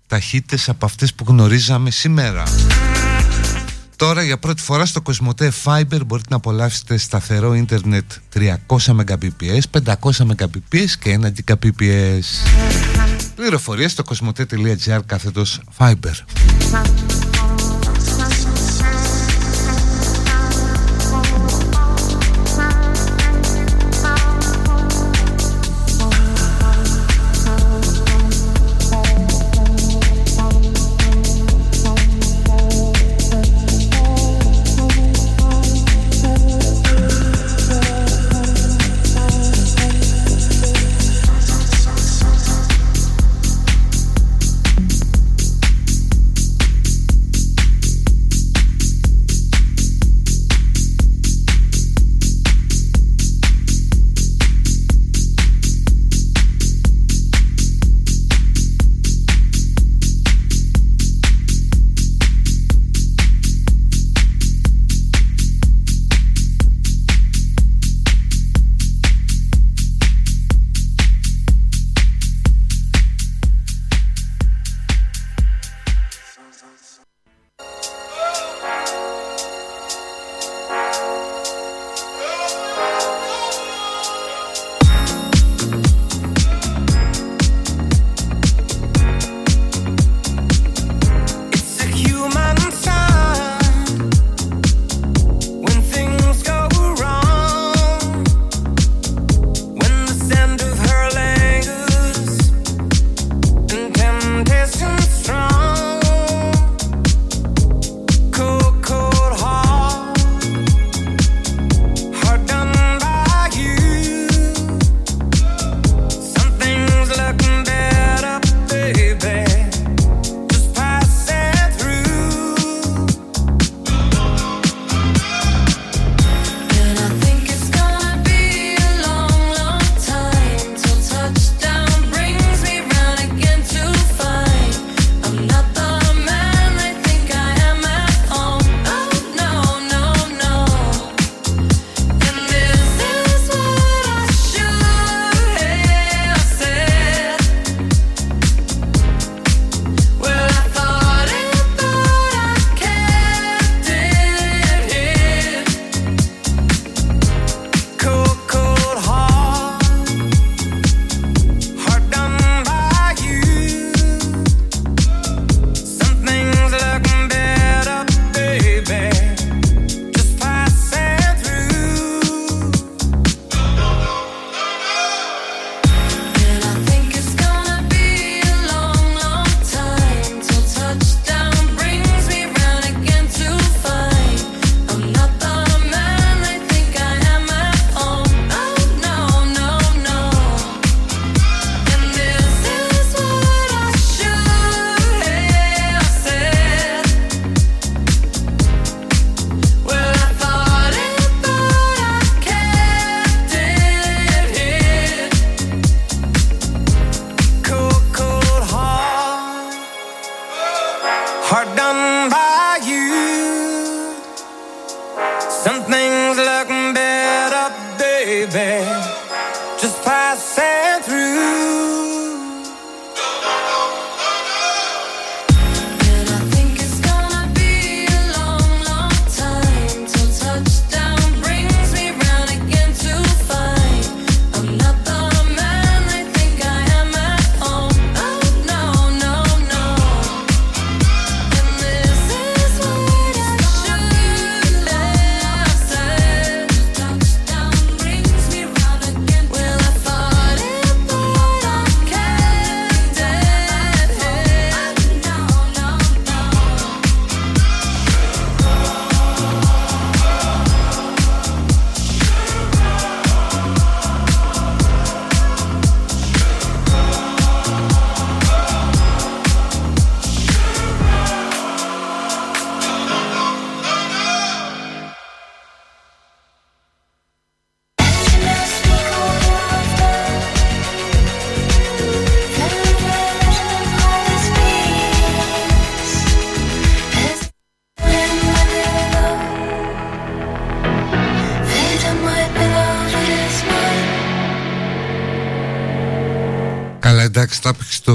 Speaker 1: ταχύτητες από αυτές που γνωρίζαμε σήμερα. Τώρα για πρώτη φορά στο Κοσμοτέ Fiber μπορείτε να απολαύσετε σταθερό ίντερνετ 300 Mbps, 500 Mbps και 1 Gbps. Πληροφορίες στο κοσμοτέ.gr κάθετος Fiber.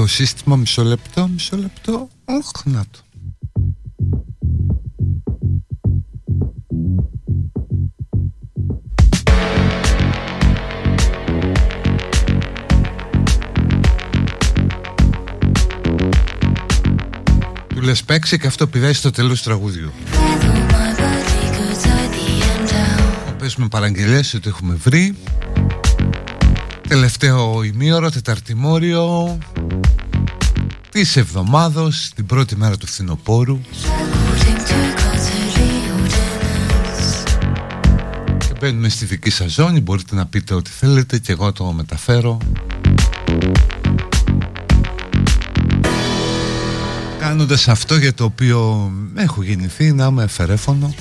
Speaker 2: Σύστημα μισό λεπτό, μισό λεπτό. Οχ, να το. Του λες παίξει και αυτό πηδάει στο τέλος του τραγούδιου. Παίζουμε παραγγελίες ότι έχουμε βρει Τελευταίο ημίωρο, τεταρτημόριο της εβδομάδος, την πρώτη μέρα του φθινοπόρου. Και μπαίνουμε στη δική σας ζώνη, μπορείτε να πείτε ό,τι θέλετε και εγώ το μεταφέρω. Κάνοντας αυτό για το οποίο έχω γεννηθεί να είμαι εφερέφωνο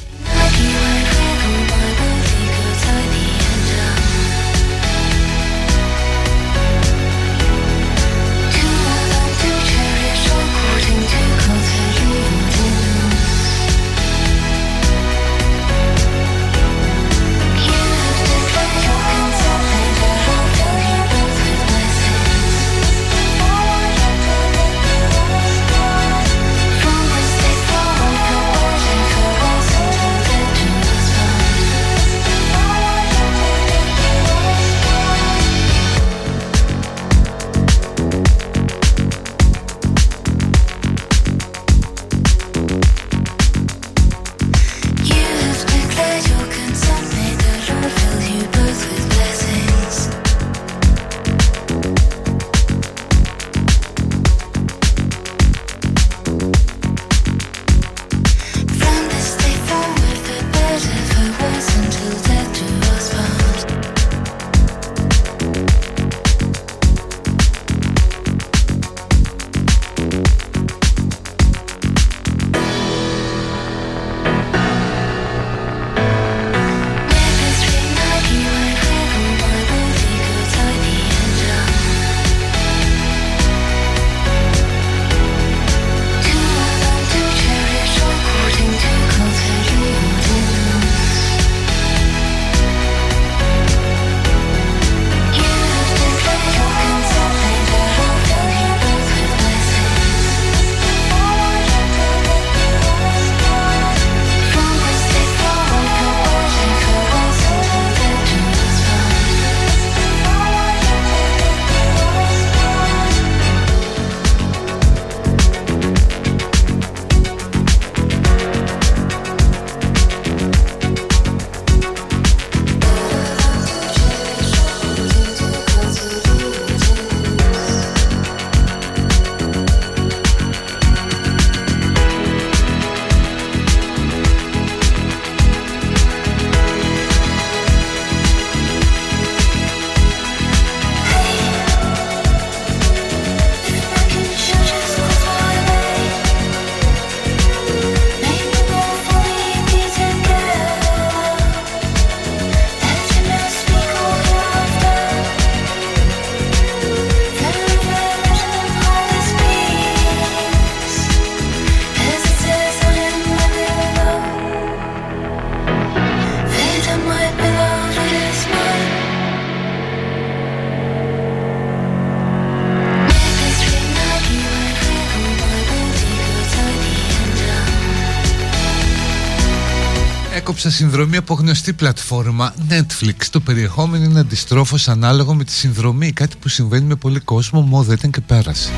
Speaker 2: συνδρομή από γνωστή πλατφόρμα Netflix. Το περιεχόμενο είναι αντιστρόφως ανάλογο με τη συνδρομή. Κάτι που συμβαίνει με πολύ κόσμο, μόνο ήταν και πέρασε.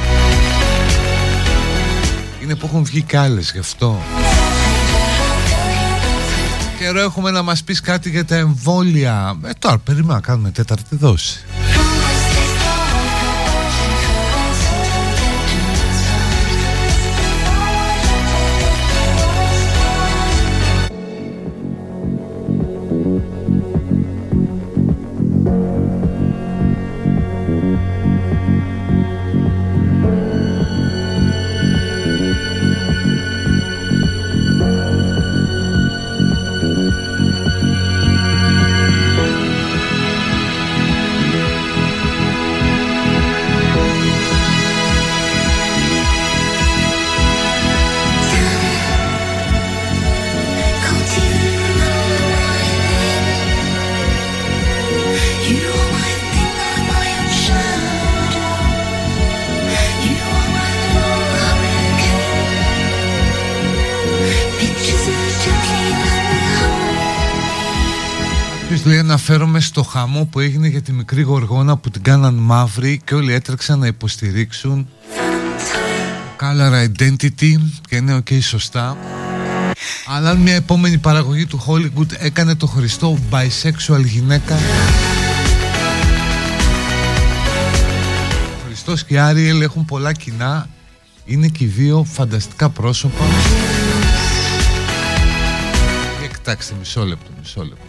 Speaker 2: Είναι που έχουν βγει κι άλλες γι' αυτό. Καιρό έχουμε να μας πεις κάτι για τα εμβόλια. Ε, τώρα περιμένουμε να κάνουμε τέταρτη δόση.
Speaker 1: Αναφέρομαι στο χαμό που έγινε για τη μικρή γοργόνα που την κάναν μαύρη και όλοι έτρεξαν να υποστηρίξουν Color Identity και είναι ok σωστά. Αλλά αν μια επόμενη παραγωγή του Hollywood έκανε το Χριστό bisexual γυναίκα. Ο Χριστός και η Άριελ έχουν πολλά κοινά. Είναι και οι δύο φανταστικά πρόσωπα. Κοιτάξτε μισό λεπτό, μισό λεπτό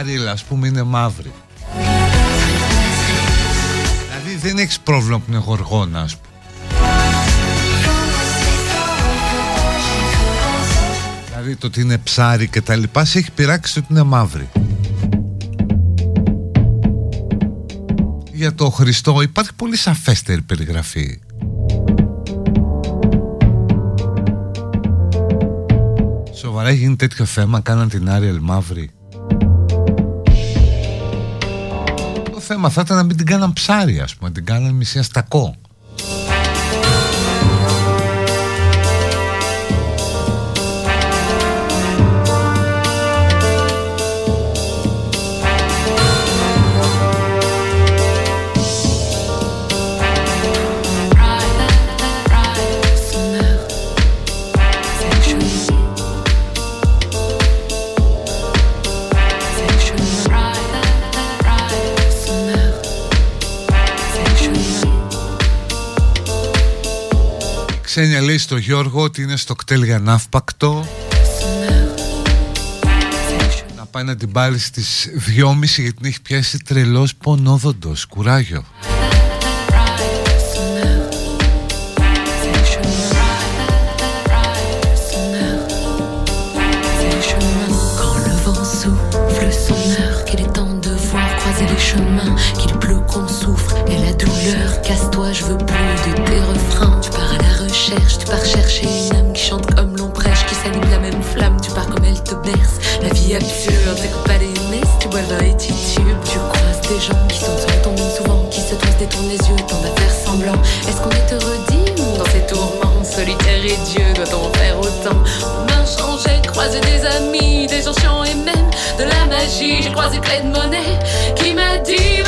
Speaker 1: Η Άριελ ας πούμε είναι μαύρη. Δηλαδή δεν έχεις πρόβλημα που είναι γοργόνα ας πούμε. Δηλαδή το ότι είναι ψάρι και τα λοιπά σε έχει πειράξει το ότι είναι μαύρη. Για το Χριστό υπάρχει πολύ σαφέστερη περιγραφή. Σοβαρά γίνει τέτοιο θέμα Κάναν την Άριελ μαύρη θέμα θα ήταν να μην την κάναν ψάρι ας πούμε Να την κάναν μισή αστακό Ξένια λέει στο Γιώργο ότι είναι στο κτέλ για ναύπακτο. Να πάει να την πάρει στις 2.30 γιατί την έχει πιάσει τρελός πονόδοντος. Κουράγιο
Speaker 5: J'ai croisé clé de monnaie qui m'a dit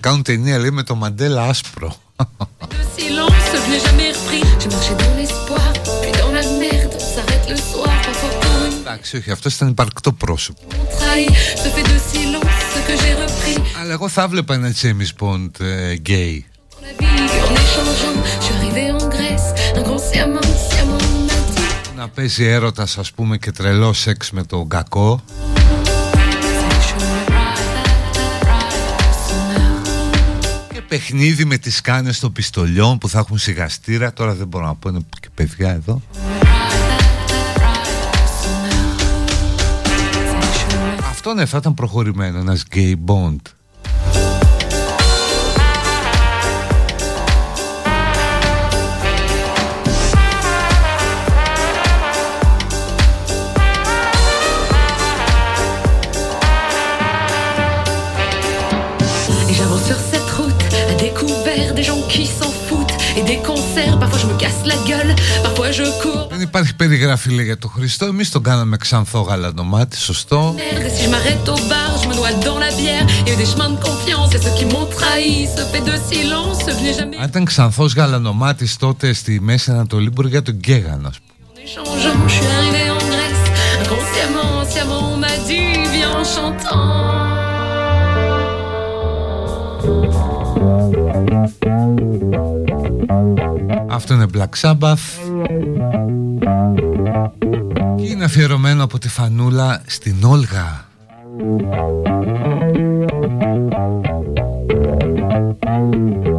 Speaker 1: κάνουν ταινία λέει με το Μαντέλα Άσπρο. Εντάξει όχι αυτός ήταν υπαρκτό πρόσωπο. Αλλά εγώ θα βλέπα ένα James γκέι
Speaker 5: ε,
Speaker 1: Να παίζει έρωτας, ας πούμε και τρελό σεξ με τον κακό. Παιχνίδι με τις κάνες των πιστολιών που θα έχουν σιγαστήρα. Τώρα δεν μπορώ να πω είναι και παιδιά εδώ. Αυτό ναι θα ήταν προχωρημένο ένας gay bond Δεν υπάρχει περιγραφή λέει για τον Χριστό. Εμείς τον κάναμε ξανθό γαλανομάτι Σωστό.
Speaker 5: Merde, et si je m'arrête au bar, je me noie dans la bière. Il y a eu des chemins de confiance et ceux qui m'ont trahi se fait de silence. Je n'ai jamais
Speaker 1: Αν ήταν ξανθός γαλανομάτης τότε στη Μέση Ανατολή μπορεί για τον Γκέγαν ας πούμε Αυτό είναι Black Sabbath. Και είναι αφιερωμένο από τη Φανούλα στην Όλγα. την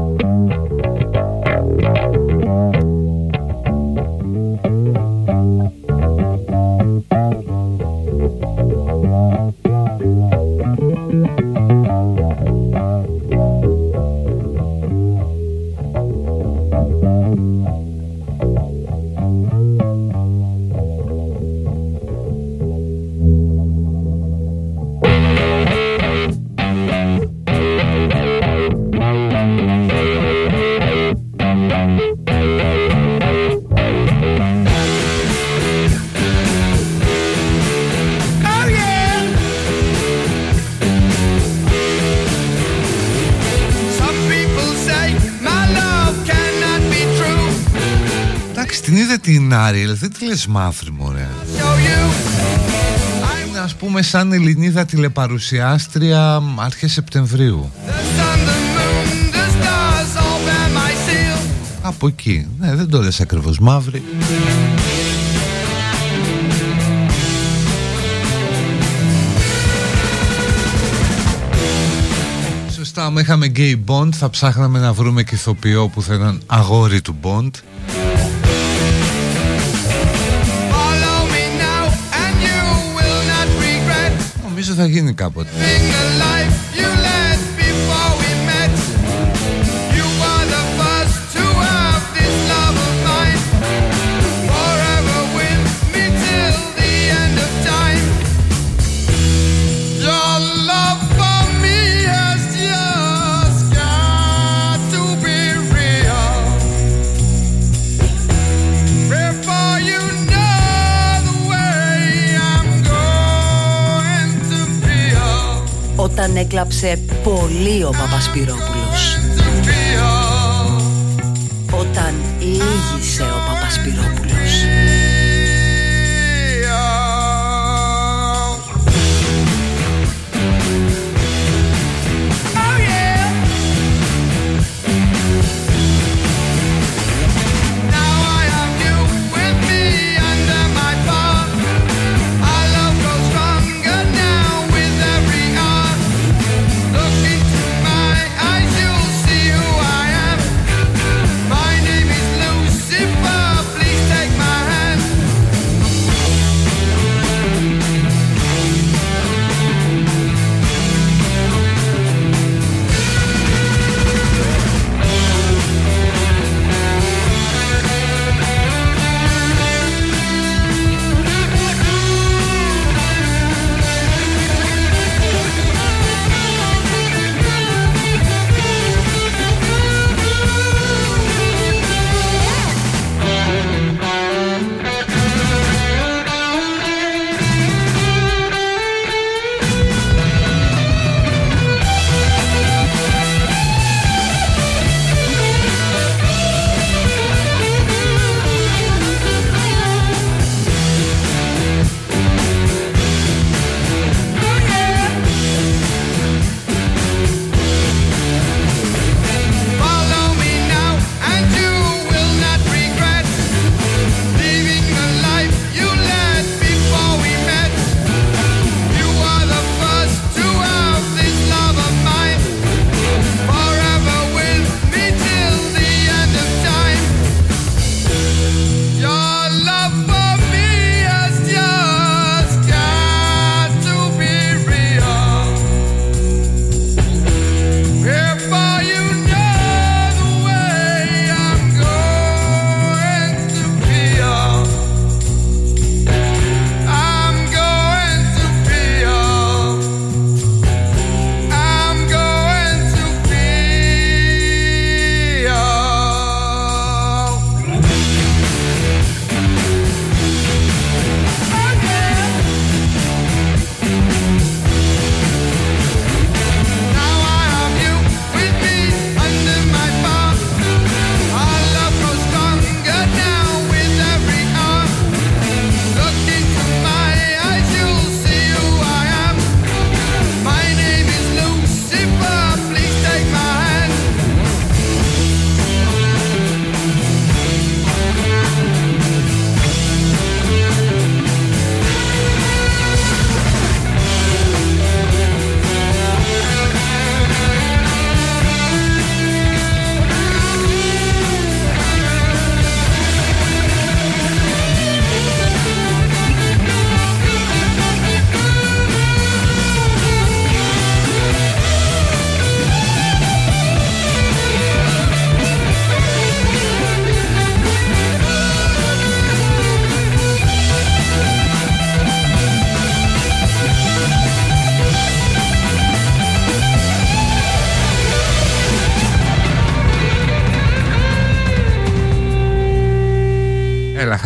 Speaker 1: την Άριελ, δεν τη λες μαύρη μωρέ. Είναι ας πούμε σαν Ελληνίδα τηλεπαρουσιάστρια αρχές Σεπτεμβρίου. Από εκεί. Ναι, δεν το λες ακριβώς μαύρη. Σωστά, άμα είχαμε gay bond θα ψάχναμε να βρούμε και ηθοποιό που θα ήταν αγόρι του bond. Νομίζω θα γίνει κάποτε.
Speaker 7: Όταν έκλαψε πολύ ο Παπασπυρόπουλος. Όταν λύγησε ο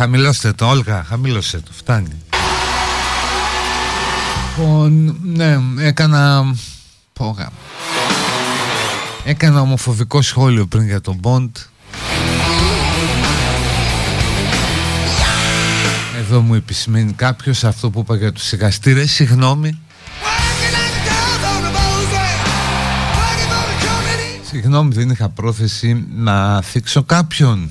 Speaker 7: χαμηλώστε το Όλγα, χαμηλώστε το, φτάνει. Λοιπόν, ναι, έκανα Πόγα Έκανα ομοφοβικό σχόλιο πριν για τον Bond.
Speaker 1: Εδώ μου επισημαίνει κάποιος αυτό που είπα για τους σιγαστήρες Συγγνώμη. Συγγνώμη δεν είχα πρόθεση να θίξω κάποιον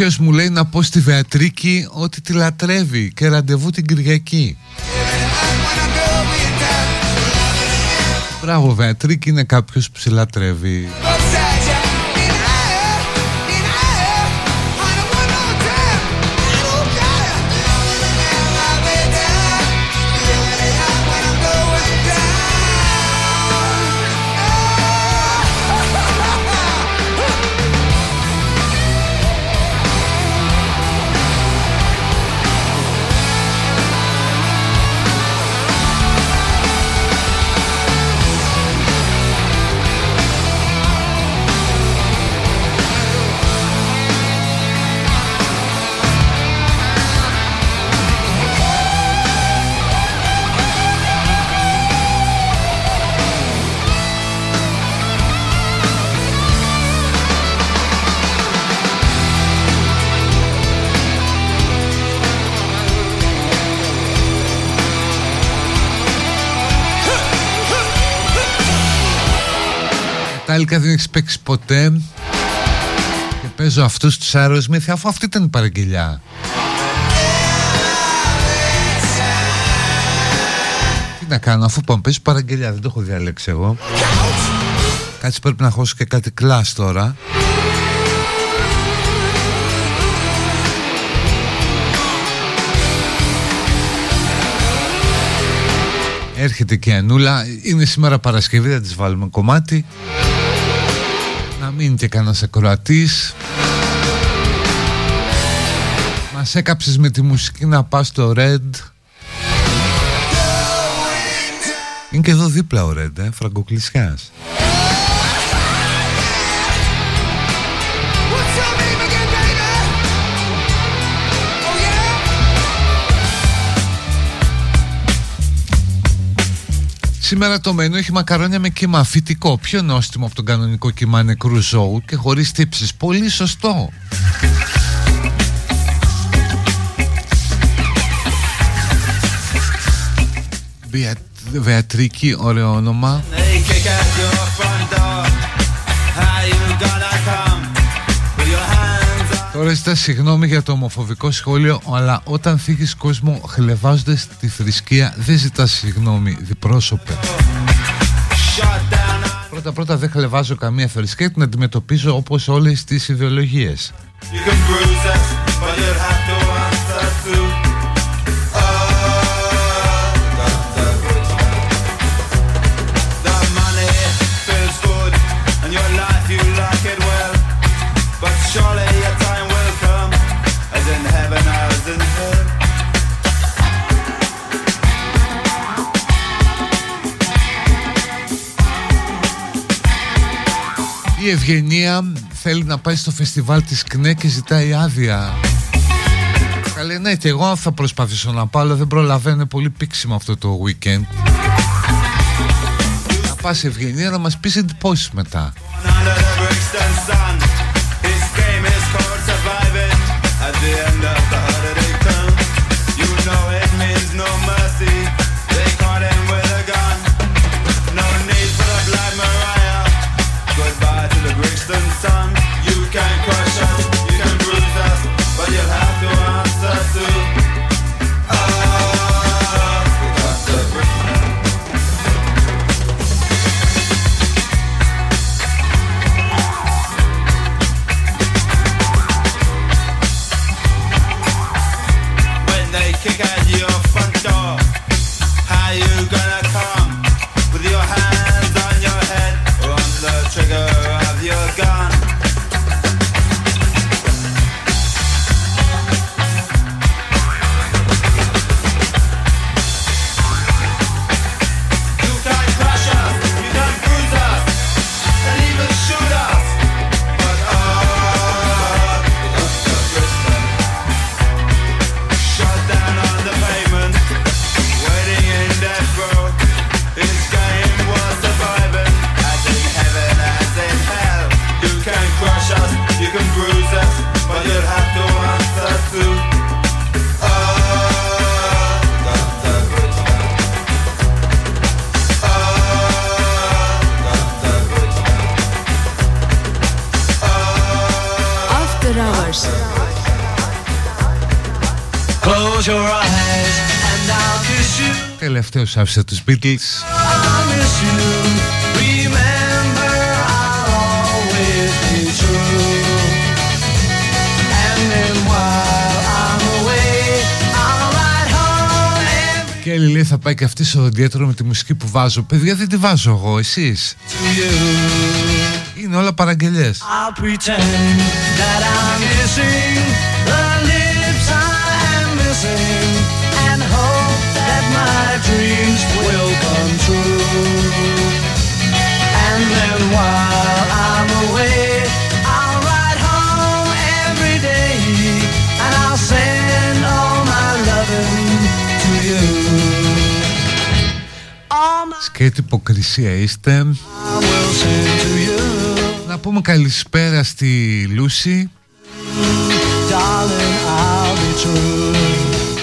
Speaker 1: Κάποιος μου λέει να πω στη Βεατρίκη ότι τη λατρεύει και ραντεβού την Κυριακή. Μπράβο Βεατρίκη είναι κάποιος που σε λατρεύει. Μετάλλικα δεν έχεις παίξει ποτέ. Και παίζω αυτούς τους Aerosmith αφού αυτή ήταν η παραγγελιά. Τι να κάνω αφού πάμε παίζω παραγγελιά δεν το έχω διαλέξει εγώ. Κάτσε πρέπει να χώσω και κάτι κλάς τώρα. Έρχεται και η Ανούλα Είναι σήμερα Παρασκευή θα της βάλουμε κομμάτι να μην και κανένας ακροατής. Μας έκαψες με τη μουσική να πας στο Red. Είναι και εδώ δίπλα ο Red, ε, Φραγκοκλησιάς Σήμερα το μενού έχει μακαρόνια με κύμα φυτικό. Πιο νόστιμο από τον κανονικό κύμα νεκρού ζώου και χωρίς τύψεις. Πολύ σωστό. Βεατρίκη, ωραίο όνομα. Τώρα ζητά συγγνώμη για το ομοφοβικό σχόλιο, αλλά όταν θίγεις κόσμο χλεβάζοντας τη θρησκεία, δεν ζητάς συγγνώμη, διπρόσωπε. Πρώτα πρώτα δεν χλεβάζω καμία θρησκεία, την αντιμετωπίζω όπως όλες τις ιδεολογίες. Η Ευγενία θέλει να πάει στο φεστιβάλ της ΚΝΕ και ζητάει άδεια. Καλή ναι και εγώ θα προσπαθήσω να πάω αλλά δεν προλαβαίνω πολύ πήξιμο αυτό το weekend. Να πας Ευγενία να μας πεις εντυπώσεις μετά.
Speaker 8: que cayó. Τελευταίος άφησε τους Beatles. Και λέει θα πάει και αυτή στο ιδιαίτερο με τη μουσική που βάζω. Παιδιά δεν τη βάζω εγώ, εσείς. Είναι όλα παραγγελιές. I'll pretend that I'm missing Σκέτη υποκρισία είστε. Να πούμε καλησπέρα στη Λούση.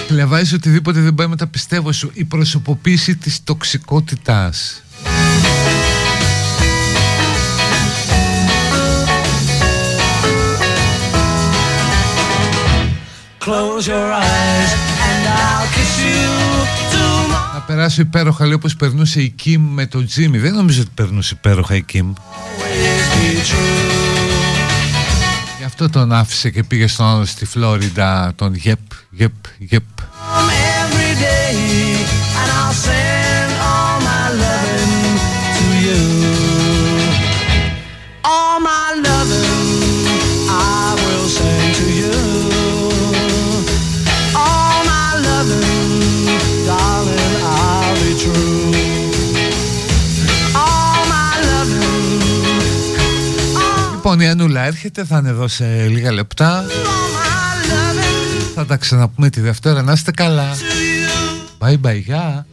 Speaker 8: Κλεβάζει οτιδήποτε δεν πάει με τα πιστεύω σου. Η προσωποποίηση της τοξικότητας Close your eyes περάσω υπέροχα λέει όπως περνούσε η Κιμ με το Τζίμι. Δεν νομίζω ότι περνούσε υπέροχα η Κιμ. Γι' αυτό τον άφησε και πήγε στον στη Φλόριντα Τον γεπ, γεπ, γεπ Λοιπόν η Ανούλα έρχεται, θα είναι εδώ σε λίγα λεπτά. Θα τα ξαναπούμε τη Δευτέρα, να είστε καλά. Bye bye, γεια